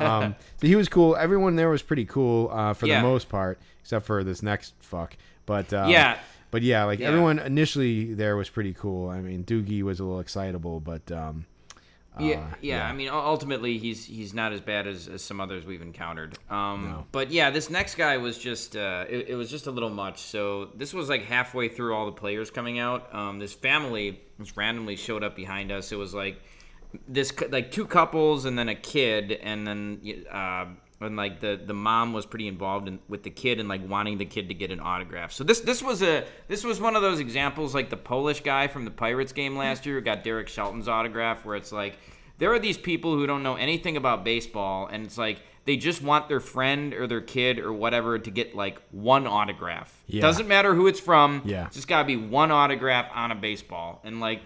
um, so he was cool. Everyone there was pretty cool uh, for Yeah. the most part, except for this next fuck. But uh, Yeah. but yeah, like Yeah. everyone initially there was pretty cool. I mean, Doogie was a little excitable, but um, Yeah, uh, yeah, I mean, ultimately, he's he's not as bad as, as some others we've encountered. Um, No. But yeah, this next guy was just uh, it, it was just a little much. So this was like halfway through all the players coming out. Um, this family just randomly showed up behind us. It was like this like two couples and then a kid, and then uh, and like the the mom was pretty involved in, with the kid and like wanting the kid to get an autograph. So this this was a this was one of those examples like the Polish guy from the Pirates game last year who got Derek Shelton's autograph, where it's like there are these people who don't know anything about baseball, and it's like they just want their friend or their kid or whatever to get like one autograph. Yeah. Doesn't matter who it's from. Yeah. It's just got to be one autograph on a baseball, and like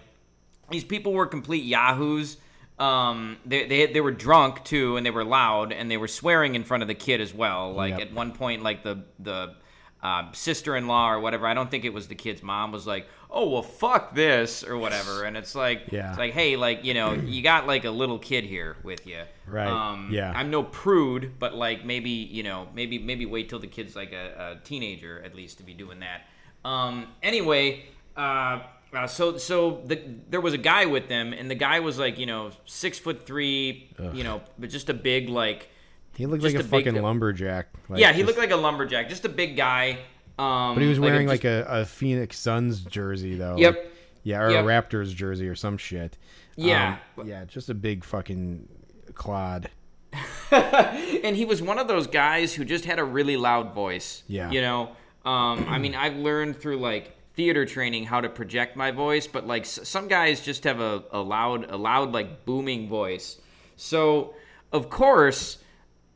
these people were complete yahoos. Um, they, they they were drunk too, and they were loud, and they were swearing in front of the kid as well. Like Yep. at one point, like the the uh, sister-in-law or whatever. I don't think it was the kid's mom was like, "Oh well, fuck this" or whatever. And it's like, Yeah. it's like, hey, like you know, you got like a little kid here with you, Right, Um, yeah. I'm no prude, but like maybe you know, maybe maybe wait till the kid's like a, a teenager at least to be doing that. Um, anyway, uh, uh, so so the, there was a guy with them, and the guy was like you know six foot three, you know, but just a big like. He looked like a, a big- fucking lumberjack. Like, yeah, he just- looked like a lumberjack, just a big guy. Um, But he was a- wearing just- like a, a Phoenix Suns jersey though. Yep. Like, yeah, or Yep. a Raptors jersey or some shit. Yeah. Um, yeah, just a big fucking clod. and he was one of those guys who just had a really loud voice. Yeah. You know, um, I mean, I've learned through like theater training how to project my voice, but like s- some guys just have a, a loud, a loud like booming voice. So of course,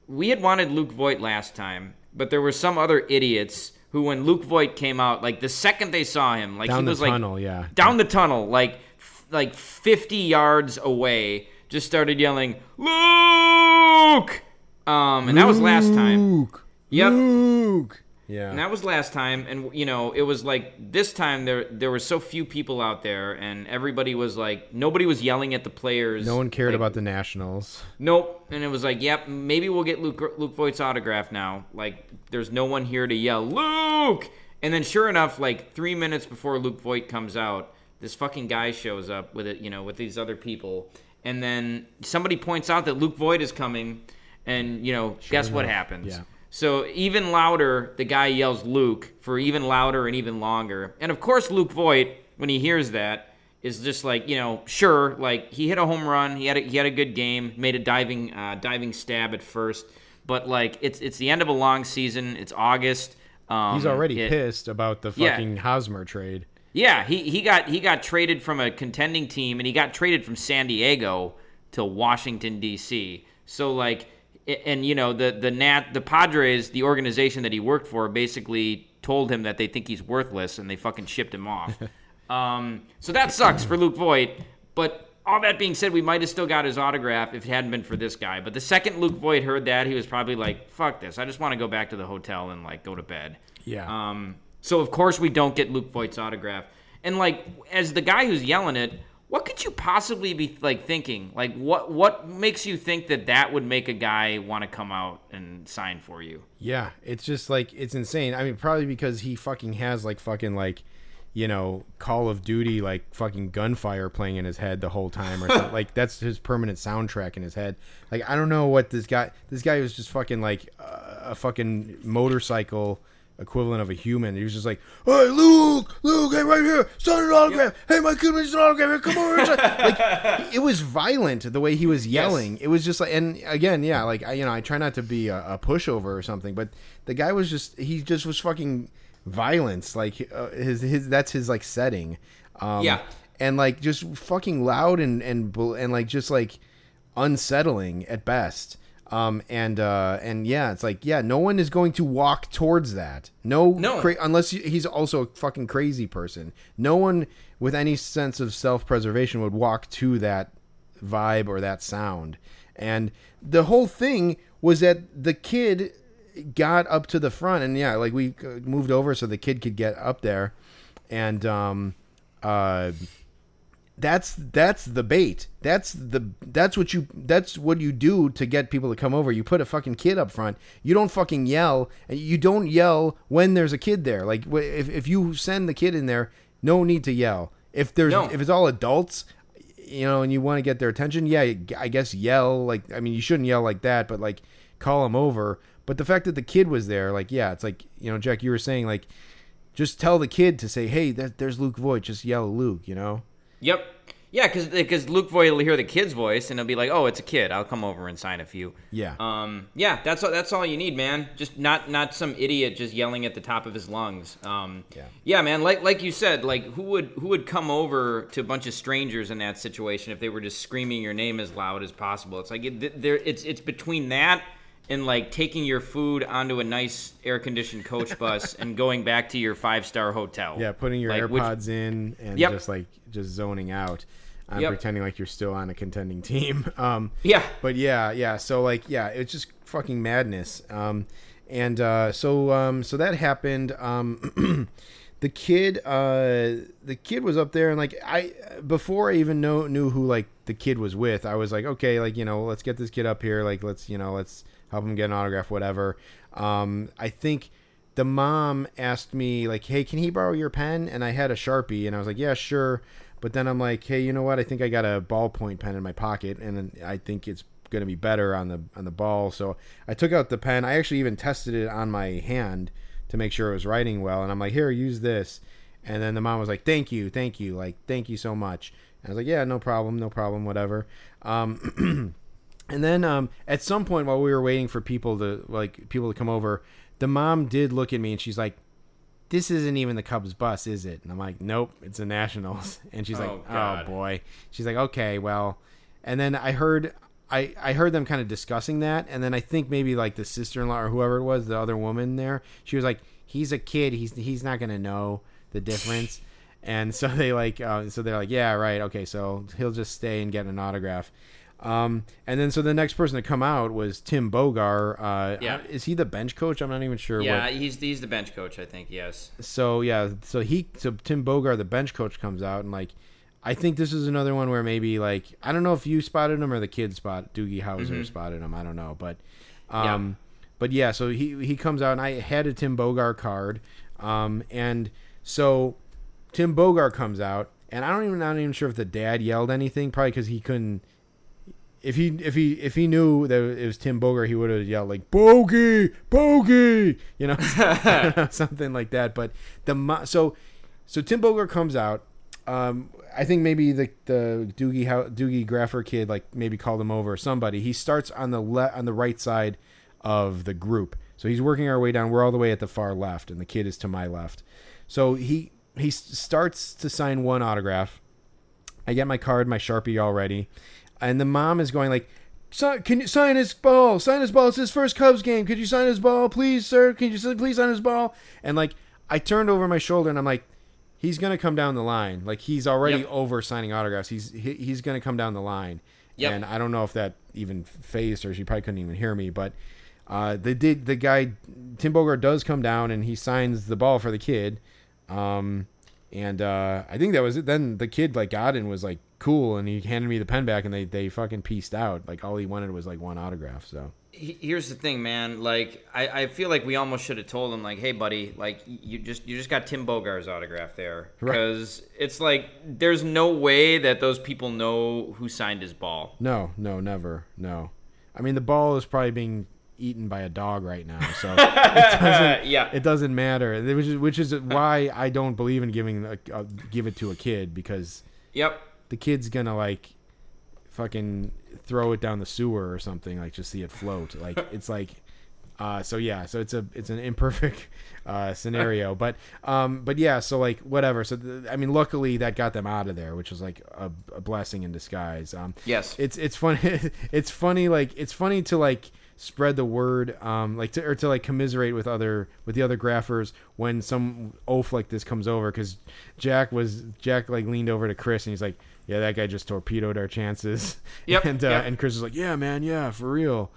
we had wanted Luke Voit last time, but there were some other idiots who, when Luke Voit came out, like the second they saw him, like Down he the was like tunnel, yeah. down the tunnel, like f- like 50 yards away, just started yelling, "Luke!" Um, and that was last time. Luke. Yep. Luke. Yeah. And that was last time, and you know, it was like this time there there were so few people out there, and everybody was like, nobody was yelling at the players. no one cared like, about the Nationals. Nope. And it was like, yep, maybe we'll get Luke Luke Voit's autograph now. Like, there's no one here to yell Luke. And then, sure enough, like three minutes before Luke Voit comes out, this fucking guy shows up with it, you know, with these other people. And then somebody points out that Luke Voit is coming, and you know, guess what happens? yeah. So even louder, the guy yells Luke for even louder and even longer. And of course, Luke Voit, when he hears that, is just like you know, sure, like he hit a home run, he had a, he had a good game, made a diving uh, diving stab at first, but like it's it's the end of a long season. It's August. Um, He's already it- pissed about the Yeah. fucking Hosmer trade. yeah, he, he got he got traded from a contending team, and he got traded from San Diego to Washington D.C. So like, and you know the the Nat the Padres, the organization that he worked for, basically told him that they think he's worthless, and they fucking shipped him off. um, so that sucks for Luke Voit. But all that being said, we might have still got his autograph if it hadn't been for this guy. But the second Luke Voit heard that, he was probably like, "Fuck this! I just want to go back to the hotel and like go to bed." Yeah. Um, so of course we don't get Luke Voit's autograph. And like as the guy who's yelling it, what could you possibly be like thinking? Like what what makes you think that that would make a guy want to come out and sign for you? Yeah, it's just like it's insane. I mean, probably because he fucking has like fucking like, you know, Call of Duty like fucking gunfire playing in his head the whole time or something. like that's his permanent soundtrack in his head. Like I don't know what this guy. This guy was just fucking like uh, a fucking motorcycle equivalent of a human. He was just like, "Hey, Luke, Luke, hey, right here, sign an autograph. Hey, my kid needs an autograph. Here, come over." here." like it was violent the way he was yelling. It was just like, and again, yeah, like I, you know, I try not to be a, a pushover or something, but the guy was just, he just was fucking violence. Like uh, his, his, that's his like setting. Um, Yeah. and like just fucking loud and and and like just like unsettling at best. Um, and uh, and yeah, it's like yeah, no one is going to walk towards that. No, No. cra- unless he's also a fucking crazy person. No one with any sense of self preservation would walk to that vibe or that sound. And the whole thing was that the kid got up to the front, and yeah, like we uh, moved over so the kid could get up there, and um, uh that's that's the bait. That's the that's what you that's what you do to get people to come over. You put a fucking kid up front. You don't fucking yell. and You don't yell when there's a kid there. Like if if you send the kid in there, no need to yell. If there's No. if it's all adults, you know, and you want to get their attention, yeah, I guess yell. Like I mean, you shouldn't yell like that, but like call them over. But the fact that the kid was there, like yeah, it's like you know, Jack, you were saying like just tell the kid to say, hey, that, there's Luke Voit. Just yell Luke, you know. Yep. Yeah, because because Luke Voit will hear the kid's voice and he'll be like, "Oh, it's a kid. I'll come over and sign a few." Yeah. Um. Yeah. That's all. That's all you need, man. Just not not some idiot just yelling at the top of his lungs. Um. Yeah. Yeah, man. Like like you said, like who would who would come over to a bunch of strangers in that situation if they were just screaming your name as loud as possible? It's like it, there. It's it's between that and like taking your food onto a nice air conditioned coach bus and going back to your five star hotel. Yeah, putting your Like, which- AirPods in and Yep. just like just zoning out. I'm Yep. pretending like you're still on a contending team. Um, Yeah. but yeah, yeah. So like, yeah, it's just fucking madness. Um, and uh, so um, so that happened. Um, the kid, uh, the kid was up there, and like I before I even know knew who like the kid was with, I was like, okay, like you know, let's get this kid up here, like let's you know, let's help him get an autograph, whatever. Um, I think the mom asked me like, hey, can he borrow your pen? And I had a sharpie, and I was like, yeah, sure. But then I'm like, hey, you know what? I think I got a ballpoint pen in my pocket, and I think it's going to be better on the on the ball. So I took out the pen. I actually even tested it on my hand to make sure it was writing well. And I'm like, here, use this. And then the mom was like, thank you, thank you, like thank you so much. And I was like, yeah, no problem, no problem, whatever. Um, and then um, at some point while we were waiting for people to like people to come over, the mom did look at me and she's like, this isn't even the Cubs bus, is it? And I'm like, nope, it's the Nationals. And she's Oh, like, oh boy. She's like, okay, well. And then I heard, I I heard them kind of discussing that, and then I think maybe like the sister in law or whoever it was, the other woman there, she was like, he's a kid, he's he's not gonna know the difference. And so they like, uh, so they're like, yeah, right, okay, so he'll just stay and get an autograph. Um, and then so the next person to come out was Tim Bogar. Uh, Yeah. is he the bench coach? I'm not even sure. Yeah, what, he's he's the bench coach, I think. Yes. so yeah, so he so Tim Bogar, the bench coach, comes out and like I think this is another one where maybe like I don't know if you spotted him or the kid spot Doogie Howser spotted him. I don't know, but um, but yeah, so he he comes out and I had a Tim Bogar card, um, and so Tim Bogar comes out and I don't even I'm not even sure if the dad yelled anything, probably because he couldn't. If he if he if he knew that it was Tim Bogar, he would have yelled like "Bogey, Bogey," you know, something like that. But the mo- so so Tim Bogar comes out. Um, I think maybe the the Doogie Doogie Graffer kid like maybe called him over or somebody. He starts on the le- on the right side of the group, so he's working our way down. We're all the way at the far left, and the kid is to my left. So he he starts to sign one autograph. I get my card, my sharpie already, and the mom is going like, "Can you sign his ball? Sign his ball. It's his first Cubs game. Could you sign his ball, please, sir? Can you please sign his ball?" And like, I turned over my shoulder and I'm like, "He's gonna come down the line. Like he's already Yep. over signing autographs. He's he, he's gonna come down the line." Yep. And I don't know if that even phased her. She probably couldn't even hear me, but. Uh, they did. The guy Tim Bogar does come down and he signs the ball for the kid, um, and uh, I think that was it. Then the kid like got and was like cool, and he handed me the pen back, and they they fucking pieced out. Like all he wanted was like one autograph. So Here's the thing, man. Like, I, I feel like we almost should have told him, like, hey, buddy, like, you just you just got Tim Bogar's autograph there, Right. because it's like there's no way that those people know who signed his ball. no, no, never, no. I mean, the ball is probably being eaten by a dog right now, so it doesn't. yeah. It doesn't matter, which is which is why I don't believe in giving a, a, uh, give it to a kid because Yep. The kid's gonna like fucking throw it down the sewer or something like just see it float. Like it's like uh so yeah so it's a it's an imperfect uh scenario. But um but yeah so like whatever. So th- i mean luckily that got them out of there which was like a, a blessing in disguise. Um Yes. it's it's funny it's funny like it's funny to like spread the word um like to or to like commiserate with other with the other graphers when some oaf like this comes over because jack was jack like leaned over to chris and he's like yeah that guy just torpedoed our chances Yep, and uh, yep. and chris was like yeah man yeah for real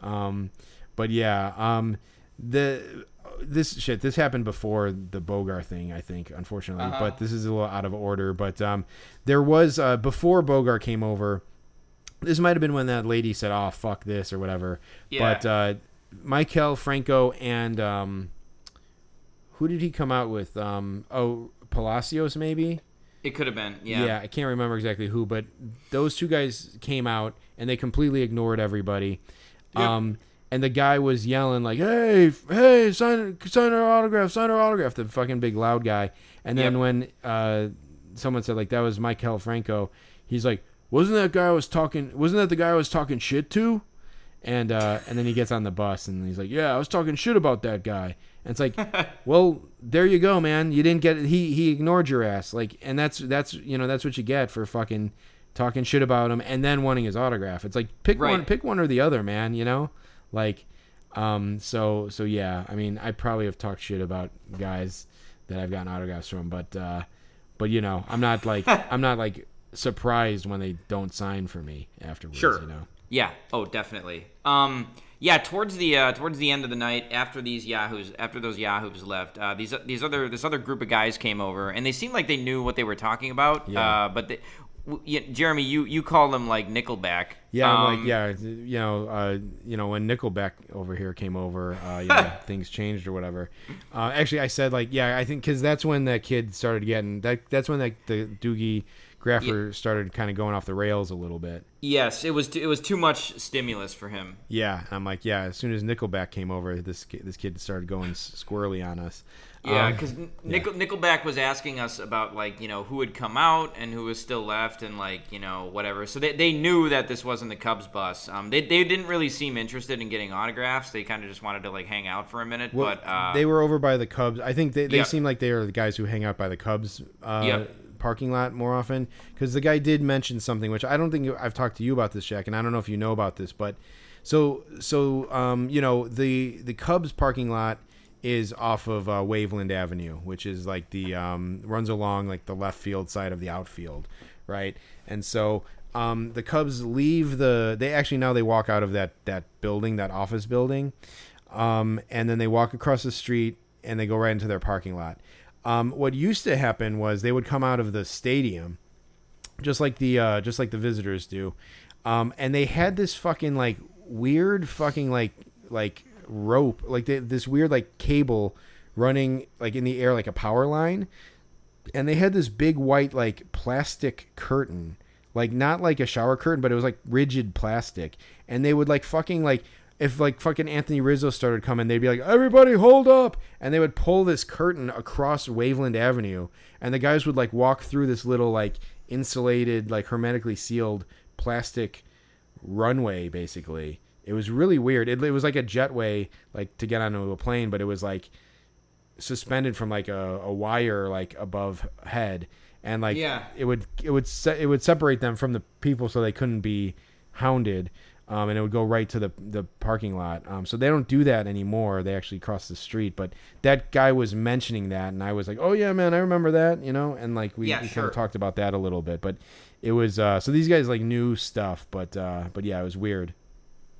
um but yeah um the this shit this happened before the bogar thing i think unfortunately Uh-huh. but this is a little out of order but um there was uh before bogar came over this might have been when that lady said, "Oh fuck this" or whatever. Yeah. But uh, Maikel Franco and um, who did he come out with? Um, oh, Palacios maybe. It could have been. Yeah. Yeah, I can't remember exactly who, but those two guys came out and they completely ignored everybody. Yep. Um, and the guy was yelling like, "Hey, hey, sign, sign our autograph, sign our autograph!" The fucking big loud guy. And then Yep. when uh, someone said like that was Maikel Franco, he's like, "Wasn't that guy I was talking? Wasn't that the guy I was talking shit to?" And uh, and then he gets on the bus and he's like, "Yeah, I was talking shit about that guy." And it's like, well, there you go, man. You didn't get he he ignored your ass. Like, and that's that's you know that's what you get for fucking talking shit about him and then wanting his autograph. It's like pick one pick one or the other, man. You know, like, um, so so yeah. I mean, I probably have talked shit about guys that I've gotten autographs from, but uh, but you know, I'm not like I'm not like surprised when they don't sign for me afterwards. Sure. You know. Yeah. Oh, definitely. Um, yeah. Towards the uh, towards the end of the night, after these yahoos, after those yahoos left, uh, these these other this other group of guys came over, and they seemed like they knew what they were talking about. Yeah. Uh, but they, w- yeah, Jeremy, you you call them like Nickelback. Yeah, I'm Um, like yeah, you know, uh, you know, when Nickelback over here came over, uh, you know, things changed or whatever. Uh, actually, I said like yeah, I think because that's when that kid started getting that. That's when like the Doogie Graffer started kind of going off the rails a little bit. Yes, it was t- it was too much stimulus for him. Yeah, I'm like yeah. As soon as Nickelback came over, this ki- this kid started going squirrely on us. Yeah, Um, because Nickel, Nickelback was asking us about like you know who had come out and who was still left and like you know whatever. So they, they knew that this wasn't the Cubs bus. Um, they, they didn't really seem interested in getting autographs. They kind of just wanted to like hang out for a minute. Well, but uh, they were over by the Cubs. I think they, they Yeah. seem like they are the guys who hang out by the Cubs uh, Yeah. Parking lot more often. Because the guy did mention something, which I don't think I've talked to you about this, Jack, and I don't know if you know about this, but so so um, you know the the Cubs parking lot is off of uh, Waveland Avenue, which is like the um, runs along like the left field side of the outfield, right? And so um, the Cubs leave the. They actually now they walk out of that that building, that office building, um, and then they walk across the street and they go right into their parking lot. Um, what used to happen was they would come out of the stadium, just like the uh, just like the visitors do, um, and they had this fucking like weird fucking like like rope like they, this weird like cable running like in the air like a power line. And they had this big white like plastic curtain. Like not like a shower curtain but it was like rigid plastic. And they would like fucking like if like fucking Anthony Rizzo started coming they'd be like everybody hold up! And they would pull this curtain across Waveland Avenue and the guys would like walk through this little like insulated like hermetically sealed plastic runway basically. It was really weird. It, it was like a jetway like to get onto a plane but it was like suspended from like a, a wire like above head. And like Yeah. it would it would se- it would separate them from the people so they couldn't be hounded um, and it would go right to the the parking lot. Um, so they don't do that anymore. They actually cross the street. But that guy was mentioning that and I was like oh yeah man I remember that you know? And like we, Yeah, we kind of talked about that a little bit. But it was uh, so these guys like knew stuff but uh, but yeah it was weird.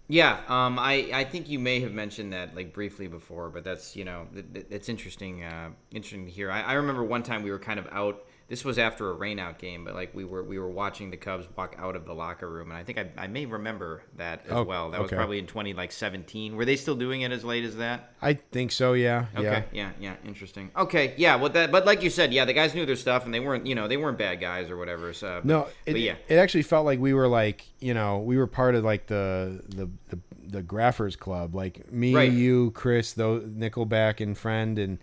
Yeah, um, I, I think you may have mentioned that like briefly before, but that's you know it- it's interesting uh, interesting to hear. I, I remember one time we were kind of out. This was after a rainout game, but like we were we were watching the Cubs walk out of the locker room, and I think I, I may remember that as Oh, well. That was probably in twenty like seventeen. Were they still doing it as late as that? I think so yeah Okay, yeah yeah, yeah, interesting. Okay, yeah, well that, but like you said, yeah, the guys knew their stuff, and they weren't, you know, they weren't bad guys or whatever. So but- No, it, but yeah, it actually felt like we were like you know we were part of like the the the, the Graffers Club, like me, Right. you, Chris, though Nickelback and friend, and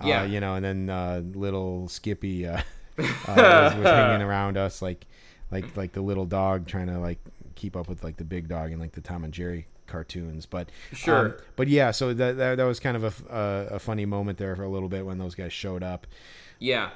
uh, Yeah. you know, and then uh, little Skippy uh, uh, was, was hanging around us like like like the little dog trying to like keep up with like the big dog and like the Tom and Jerry cartoons but Sure. um, but yeah so that, that that was kind of a a funny moment there for a little bit when those guys showed up Yeah.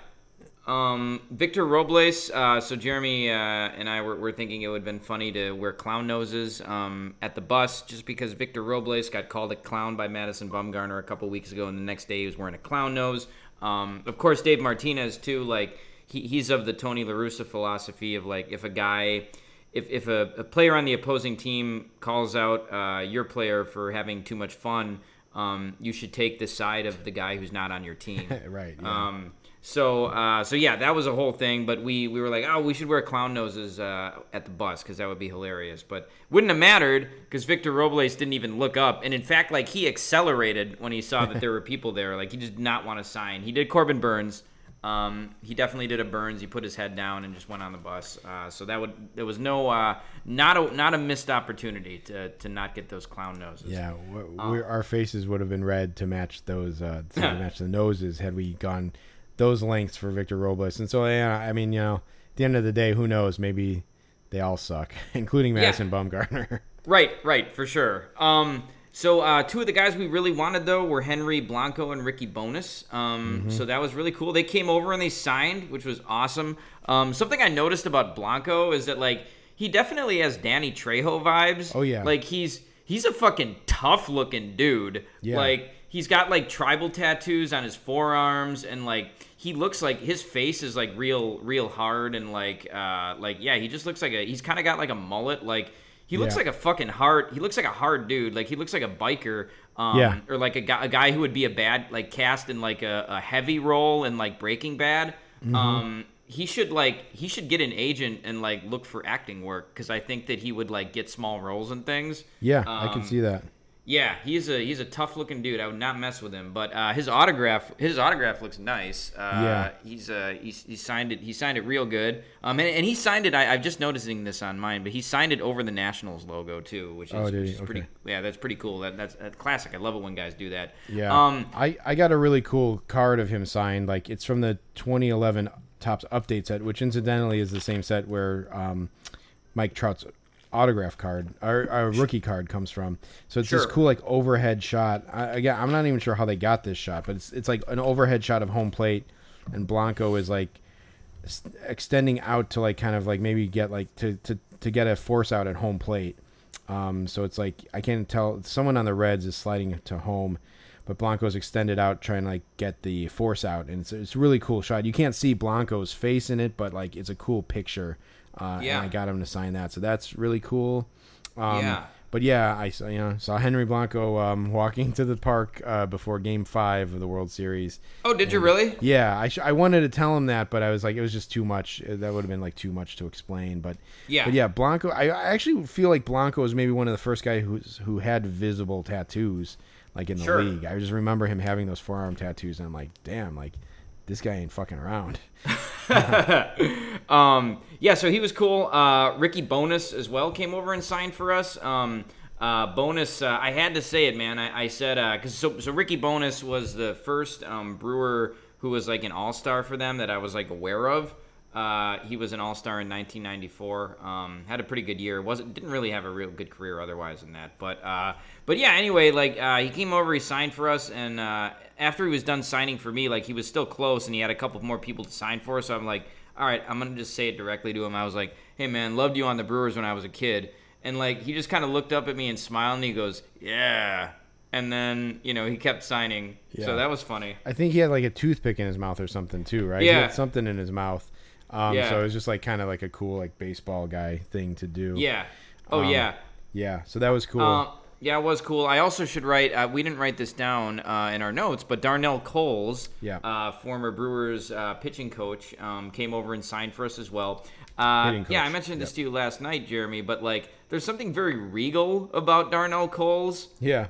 Um, Victor Robles. Uh, so Jeremy uh, and I were, were thinking it would have been funny to wear clown noses um, at the bus, just because Victor Robles got called a clown by Madison Bumgarner a couple weeks ago, and the next day he was wearing a clown nose. Um, of course, Dave Martinez too. Like he, he's of the Tony La Russa philosophy of like if a guy. If, if a, a player on the opposing team calls out uh, your player for having too much fun, um, you should take the side of the guy who's not on your team. right yeah. Um, so, uh, so yeah, that was a whole thing. But we, we were like, oh, we should wear clown noses uh, at the bus because that would be hilarious. But wouldn't have mattered because Victor Robles didn't even look up, and in fact, like he accelerated when he saw that there were people there. Like he did not want to sign. He did Corbin Burnes. Um, he definitely did a Burnes. He put his head down and just went on the bus. Uh, so that would there was no uh, not a not a missed opportunity to to not get those clown noses. Yeah, we're, our faces would have been red to match those, uh, to match the noses had we gone those lengths for Victor Robles. And so, yeah, I mean, you know, at the end of the day, who knows? Maybe they all suck, including Madison Bumgarner. Right, right, for sure. Um, so uh, two of the guys we really wanted though were Henry Blanco and Ricky Bones. Um, Mm-hmm. So that was really cool. They came over and they signed, which was awesome. Um, something I noticed about Blanco is that like he definitely has Danny Trejo vibes. Oh, yeah. like he's he's a fucking tough looking dude. Yeah. Like he's got like tribal tattoos on his forearms and like he looks like his face is like real real hard and like uh like yeah he just looks like a he's kind of got like a mullet like He looks Yeah. like a fucking hard. He looks like a hard dude. Like he looks like a biker. Um, Yeah. Or like a guy, a guy who would be a bad, like cast in like a, a heavy role in like Breaking Bad. Mm-hmm. Um, he should like he should get an agent and like look for acting work because I think that he would like get small roles and things. Yeah, I can Um, see that. Yeah, he's a he's a tough looking dude. I would not mess with him. But uh, his autograph his autograph looks nice. Uh, Yeah. he's uh he's, he signed it he signed it real good. Um, and, and he signed it. I, I'm just noticing this on mine, but he signed it over the Nationals logo too, which is, Oh, which is pretty. Yeah, that's pretty cool. That that's, that's classic. I love it when guys do that. Yeah. Um. I, I got a really cool card of him signed. Like it's from the 2011 Topps update set, which incidentally is the same set where um, Mike Trout's autograph card or, or rookie card comes from. So it's this cool like overhead shot. I, again, I'm not even sure how they got this shot, but it's it's like an overhead shot of home plate, and Blanco is like extending out to like kind of like maybe get like to to to get a force out at home plate. Um, so it's like I can't tell. Someone on the Reds is sliding to home, but Blanco's extended out trying to like get the force out, and it's it's a really cool shot. You can't see Blanco's face in it, but like it's a cool picture. Uh, Yeah. And I got him to sign that, so that's really cool. Um, Yeah. But yeah, I saw you know saw Henry Blanco um, walking to the park uh, before Game Five of the World Series. Oh, did you really? Yeah, I, sh- I wanted to tell him that, but I was like, it was just too much. Uh, That would have been like too much to explain. But Yeah. but yeah, Blanco. I, I actually feel like Blanco was maybe one of the first guys who's who had visible tattoos, like in the Sure. league. I just remember him having those forearm tattoos, and I'm like, damn, like this guy ain't fucking around. Um, yeah, so he was cool. Uh, Ricky Bones as well came over and signed for us. Um, uh, Bones, uh, I had to say it, man. I, I said because so so Ricky Bones was the first um, brewer who was like an all star for them that I was like aware of. Uh, he was an all star in 1994. Um, had a pretty good year. wasn't didn't really have a real good career otherwise than that. But uh, but yeah. Anyway, like uh, he came over, he signed for us, and uh, after he was done signing for me, like he was still close, and he had a couple more people to sign for. So I'm like, all right, I'm gonna just say it directly to him. I was like, hey man, loved you on the Brewers when I was a kid, and like he just kind of looked up at me and smiled, and he goes, yeah. And then you know he kept signing, Yeah. so that was funny. I think he had like a toothpick in his mouth or something too, right? He Yeah. had something in his mouth. Um, Yeah. So it was just like kind of like a cool like baseball guy thing to do. Yeah. Oh Um, yeah. Yeah. So that was cool. Uh, yeah, it was cool. I also should write. Uh, we didn't write this down uh, in our notes, but Darnell Coles, Yeah. uh, former Brewers uh, pitching coach, um, came over and signed for us as well. Uh, yeah, I mentioned this yep. to you last night, Jeremy. But like, there's something very regal about Darnell Coles. yeah.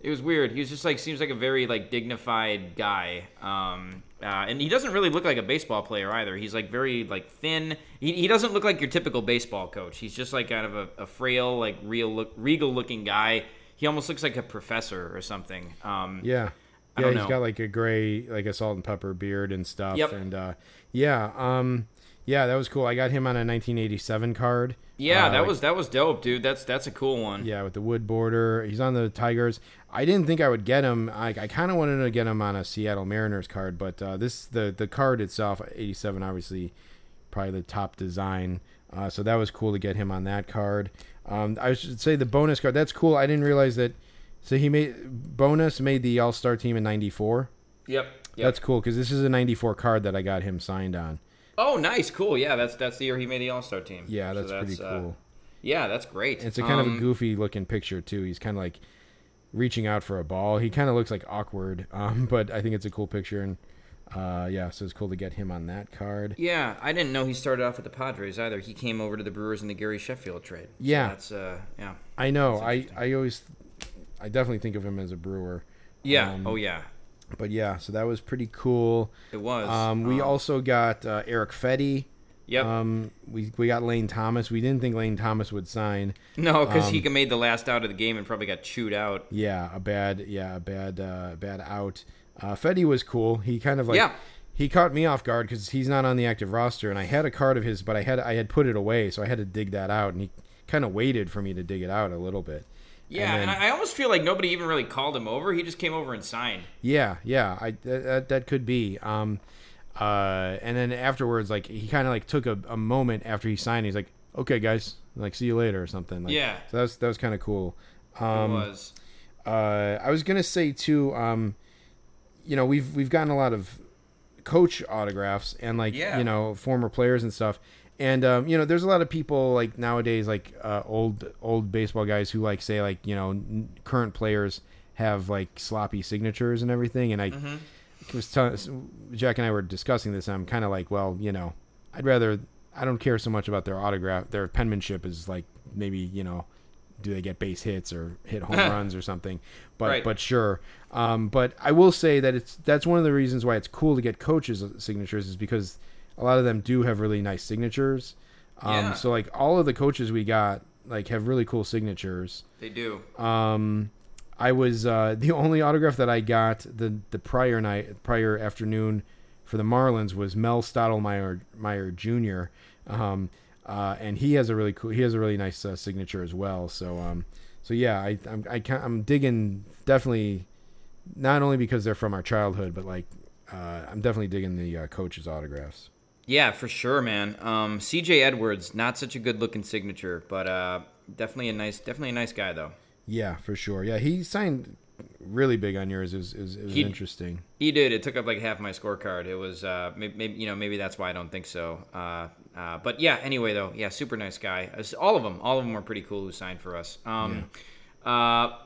It was weird. He was just like seems like a very like dignified guy. Um, uh, and he doesn't really look like a baseball player either. He's like very like thin. He, he doesn't look like your typical baseball coach. He's just like kind of a, a frail, like real look, regal looking guy. He almost looks like a professor or something. Um, Yeah. Yeah, he's know. got like a gray, like a salt and pepper beard and stuff. Yep. And uh, yeah, um, yeah, that was cool. I got him on a 1987 card. Yeah, Uh, that like- was that was dope, dude. That's that's a cool one. Yeah, with the wood border. He's on the Tigers. I didn't think I would get him. I, I kind of wanted to get him on a Seattle Mariners card, but uh, this the the card itself, 87, obviously, probably the top design. Uh, so that was cool to get him on that card. Um, I should say the Bones card. That's cool. I didn't realize that. So he made Bones made the All Star team in '94. Yep. yep. That's cool because this is a '94 card that I got him signed on. Oh, nice, cool. Yeah, that's that's the year he made the All Star team. Yeah, So that's, pretty uh, cool. yeah, that's great. It's a kind of a Um, goofy looking picture too. He's kind of like reaching out for a ball. He kind of looks like awkward, um, but I think it's a cool picture. And uh, yeah, so it's cool to get him on that card. Yeah, I didn't know he started off with the Padres either. He came over to the Brewers in the Gary Sheffield trade. So Yeah. that's uh, yeah, I know. I. I always, I definitely think of him as a brewer. yeah. Um, oh yeah, But yeah, so that was pretty cool. it was. Um, we also got uh, Erick Fedde. yep. Um, we we got Lane Thomas. We didn't think Lane Thomas would sign. no, because um, he made the last out of the game and probably got chewed out. Yeah, a bad yeah a bad uh, bad out. Uh, Fedde was cool. He kind of like Yeah. he caught me off guard because he's not on the active roster, and I had a card of his, but I had I had put it away, so I had to dig that out, and he kind of waited for me to dig it out a little bit. Yeah, and, then- I, I almost feel like nobody even really called him over. He just came over and signed. Yeah, yeah, I that, that, that could be. Um, uh, and then afterwards, like he kind of like took a, a moment after he signed. He's like, "Okay, guys, like see you later" or something. Like, Yeah. So that was that was kind of cool. Um, it was. uh, I was gonna say too. Um, you know, we've we've gotten a lot of coach autographs and like Yeah. you know former players and stuff. And um, you know, there's a lot of people like nowadays, like uh, old old baseball guys who like say like you know n- current players have like sloppy signatures and everything. And I was telling Jack and I were discussing this. I'm kind of like, well, you know, I'd rather I don't care so much about their autograph. Their penmanship is like maybe you know, do they get base hits or hit home runs or something? But Right. but sure. Um, but I will say that it's that's one of the reasons why it's cool to get coaches signatures is because a lot of them do have really nice signatures. Um, Yeah. So like all of the coaches we got like have really cool signatures. They do. Um, I was uh, the only autograph that I got the the prior night, prior afternoon for the Marlins was Mel Stottlemyre Meyer Jr. Um, uh, and he has a really cool, he has a really nice uh, signature as well. So um, so yeah, I I'm I can I'm digging definitely, not only because they're from our childhood, but like uh, I'm definitely digging the uh, coaches' autographs. Yeah, for sure, man. Um, C.J. Edwards, not such a good looking signature, but uh, definitely a nice, definitely a nice guy though. Yeah, for sure. Yeah, he signed really big on yours. It was, it was, it was He- interesting. He did. It took up like half my scorecard. It was, uh, maybe, maybe you know, maybe that's why I don't think so. Uh, uh, but yeah. Anyway, though, yeah, super nice guy. All of them, all of them were pretty cool who signed for us. Um, uh,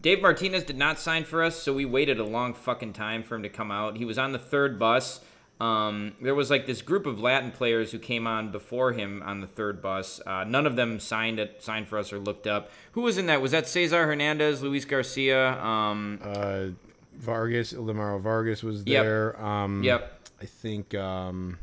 Dave Martinez did not sign for us, so we waited a long fucking time for him to come out. He was on the third bus. Um, there was like this group of Latin players who came on before him on the third bus. Uh, none of them signed it, signed for us or looked up. Who was in that? Was that Cesar Hernandez, Luis Garcia? Um, uh, Vargas, Ildemaro Vargas was Yep. there. Um, Yep. I think. Um,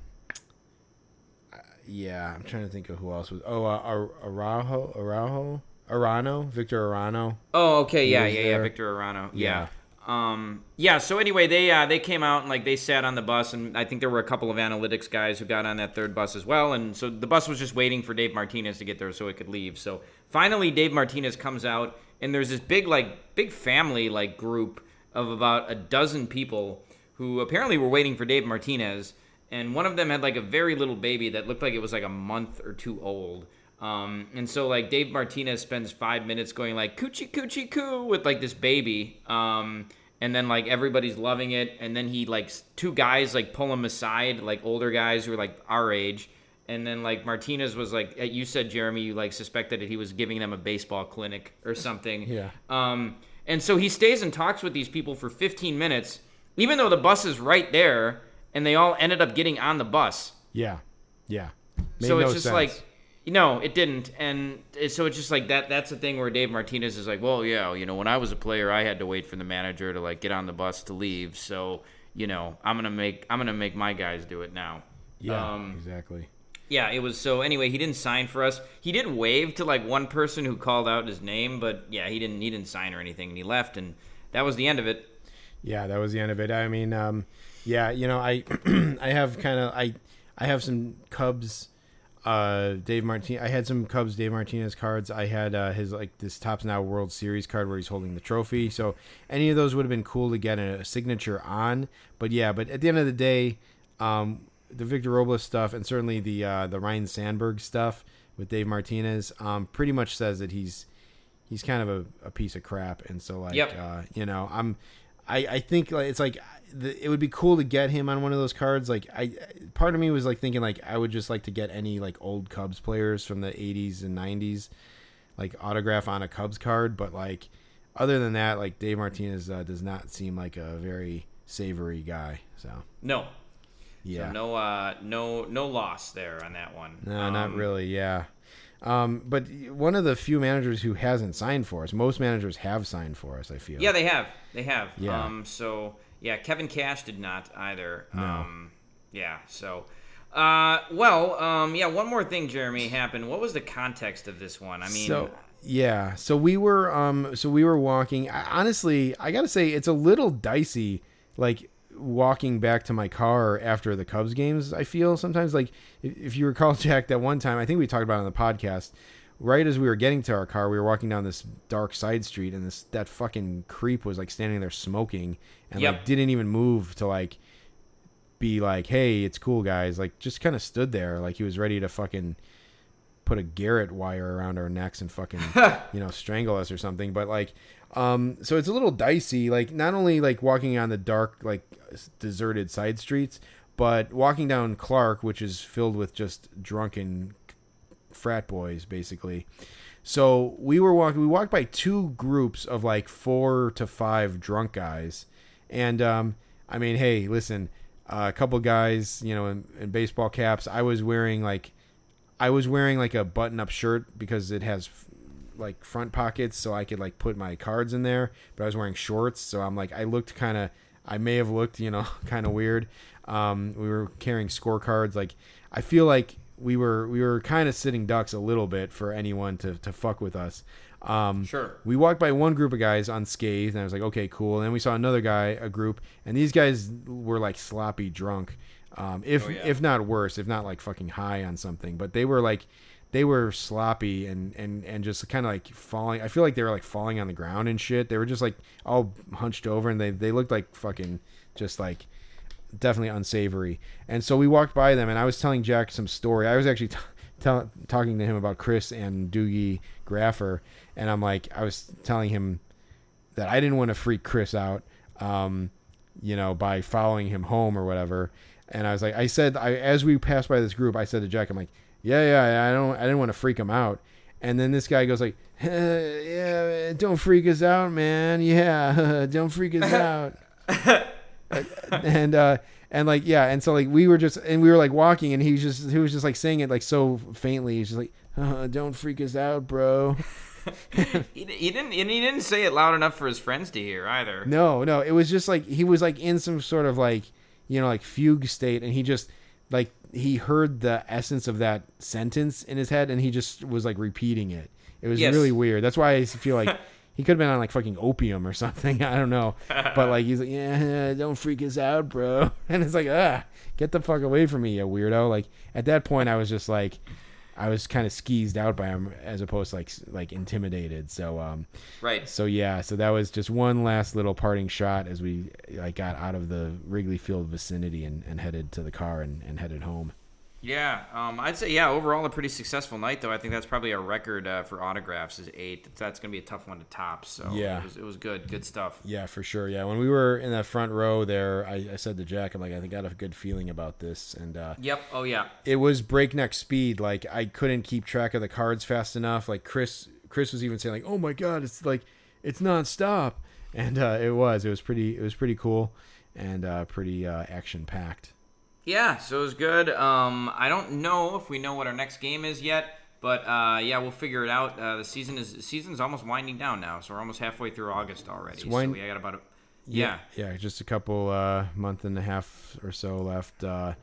uh, yeah, I'm trying to think of who else was. Oh, uh, Ar- Araujo, Araujo, Arano, Victor Arano. Oh, okay, yeah, yeah, yeah. Victor Arano, Yeah. yeah. Um, yeah. So anyway, they uh, they came out and like they sat on the bus, and I think there were a couple of analytics guys who got on that third bus as well, and so the bus was just waiting for Dave Martinez to get there so it could leave. So finally, Dave Martinez comes out, and there's this big like big family like group of about a dozen people who apparently were waiting for Dave Martinez, and one of them had like a very little baby that looked like it was like a month or two old. Um, and so like Dave Martinez spends five minutes going like coochie coochie coo with like this baby. Um, and then like everybody's loving it. And then he like two guys like pull him aside, like older guys who are like our age. And then like Martinez was like you said, Jeremy, you like suspected that he was giving them a baseball clinic or something. Yeah. Um, and so he stays and talks with these people for 15 minutes, even though the bus is right there, and they all ended up getting on the bus Yeah, yeah. Made so it's just sense. like no it didn't. And so it's just like that that's the thing where dave martinez is like well yeah you know when i was a player i had to wait for the manager to like get on the bus to leave. So you know i'm gonna make i'm gonna make my guys do it now. Yeah, um, exactly. yeah it was so anyway he didn't sign for us. He did wave to like one person who called out his name but yeah he didn't he didn't sign or anything and he left and that was the end of it. Yeah, that was the end of it. I mean, um, yeah, you know, I I have kind of I I have some Cubs uh Dave Martinez. I had some Cubs Dave Martinez cards. I had uh, his like this Topps Now World Series card where he's holding the trophy. So any of those would have been cool to get a, signature on. But yeah, but at the end of the day, um the Victor Robles stuff and certainly the uh the Ryne Sandberg stuff with Dave Martinez um pretty much says that he's he's kind of a, a piece of crap and so like Yep. uh you know i'm i i think like it's like the, it would be cool to get him on one of those cards like i part of me was like thinking like i would just like to get any like old cubs players from the 80s and 90s like autograph on a cubs card but like other than that like dave martinez uh, does not seem like a very savory guy so no yeah so no uh no no loss there on that one No, not Um, really. Yeah. Um, but one of the few managers who hasn't signed for us. Most managers have signed for us. I feel. Yeah, they have. They have. Yeah. Um, so yeah, Kevin Cash did not either. No. Um, yeah. So, uh, well, um, yeah. One more thing, Jeremy, happened. What was the context of this one? I mean, so yeah. So we were. Um. So we were walking. I, honestly, I gotta say, it's a little dicey. Like walking back to my car after the Cubs games. I feel sometimes like if, if you recall, Jack, that one time I think we talked about it on the podcast. Right as we were getting to our car, we were walking down this dark side street, and this that fucking creep was like standing there smoking, and like didn't even move to like be like, "Hey, it's cool, guys." Like just kind of stood there, like he was ready to fucking put a garrote wire around our necks and fucking you know strangle us or something. But like, um, so it's a little dicey. Like not only like walking on the dark like deserted side streets, But walking down Clark, which is filled with just drunken frat boys, basically. So we were walking. We walked by two groups of like four to five drunk guys, and um, I mean, hey, listen, uh, a couple guys, you know, in, in baseball caps. I was wearing like, I was wearing like a button-up shirt because it has like front pockets, so I could like put my cards in there. But I was wearing shorts, so I'm like, I looked kind of. I may have looked, you know, kind of weird. Um, we were carrying scorecards. Like, I feel like we were we were kind of sitting ducks a little bit for anyone to to fuck with us. Um, Sure. We walked by one group of guys unscathed, and I was like, okay, cool. And then we saw another guy, a group, and these guys were like sloppy drunk, um, if Oh, yeah. if not worse, if not like fucking high on something. But they were like, they were sloppy and and and just kind of like falling. I feel like they were like falling on the ground and shit. They were just like all hunched over, and they they looked like fucking just like definitely unsavory. And so we walked by them, and I was telling Jack some story. I was actually t- tell- talking to him about Chris and Doogie Graffer, and I'm like, I was telling him that I didn't want to freak Chris out, um, you know, by following him home or whatever. And I was like, I said, I as we passed by this group, I said to Jack, I'm like, yeah, yeah, I don't, I didn't want to freak him out. And then this guy goes like, yeah, don't freak us out, man. Yeah, don't freak us out and uh and like yeah and so like we were just and we were like walking and he was just he was just like saying it like so faintly he's just like uh, don't freak us out bro He, he didn't and he didn't say it loud enough for his friends to hear either. no no it was just like he was like in some sort of like you know like fugue state and he just like he heard the essence of that sentence in his head and he just was like repeating it it was Yes. really weird that's why i feel like he could have been on like fucking opium or something. I don't know. But like he's like yeah don't freak us out bro. And it's like ah get the fuck away from me you weirdo. Like at that point i was just like i was kind of skeezed out by him as opposed to like like intimidated. So um Right. so yeah, so that was just one last little parting shot as we like got out of the Wrigley Field vicinity and, and headed to the car and, and headed home. Yeah, um, I'd say yeah. Overall, a pretty successful night, though. I think that's probably a record uh, for autographs is eight. That's going to be a tough one to top. So Yeah. it was, it was good, good stuff. Yeah, for sure. Yeah, when we were in that front row there, I, I said to Jack, I'm like, I think I got a good feeling about this, and uh, Yep. Oh yeah. it was breakneck speed. Like I couldn't keep track of the cards fast enough. Like Chris, Chris was even saying like, "Oh my god, it's like it's nonstop," and uh, it was. It was pretty. It was pretty cool and uh, pretty uh, action packed. Yeah, so it was good. Um, I don't know if we know what our next game is yet, but uh, yeah, we'll figure it out. Uh, the season is the season's almost winding down now, so we're almost halfway through August already. wind- so we got about a yeah. yeah, just a couple uh, month and a half or so left. Uh,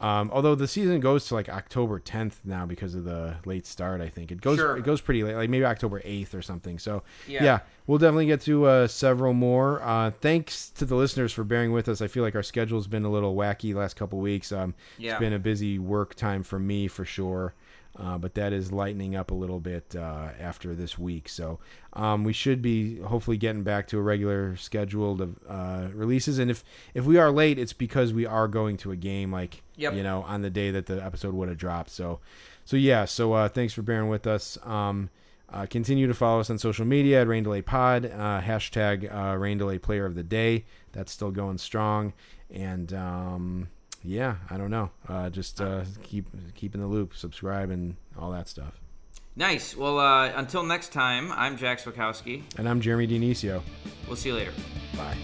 um, although the season goes to like October 10th now because of the late start. I think it goes Sure. it goes pretty late, like maybe October 8th or something. So Yeah. yeah, we'll definitely get to uh, several more. Uh, thanks to the listeners for bearing with us. I feel like our schedule's been a little wacky the last couple weeks. Um, Yeah. It's been a busy work time for me for sure. Uh, but that is lightening up a little bit uh, after this week. So um, we should be hopefully getting back to a regular scheduled of uh, releases. And if if we are late, it's because we are going to a game, like Yep. you know, on the day that the episode would have dropped. So so yeah. So uh, thanks for bearing with us. Um, uh, continue to follow us on social media at Rain Delay Pod, uh, hashtag uh, Rain Delay Player of the Day. That's still going strong. And um, yeah, I don't know. Uh, just uh, keep keep in the loop, subscribe, and all that stuff. Nice. Well, uh, until next time, I'm Jack Swakowski. And I'm Jeremy Dionisio. We'll see you later. Bye.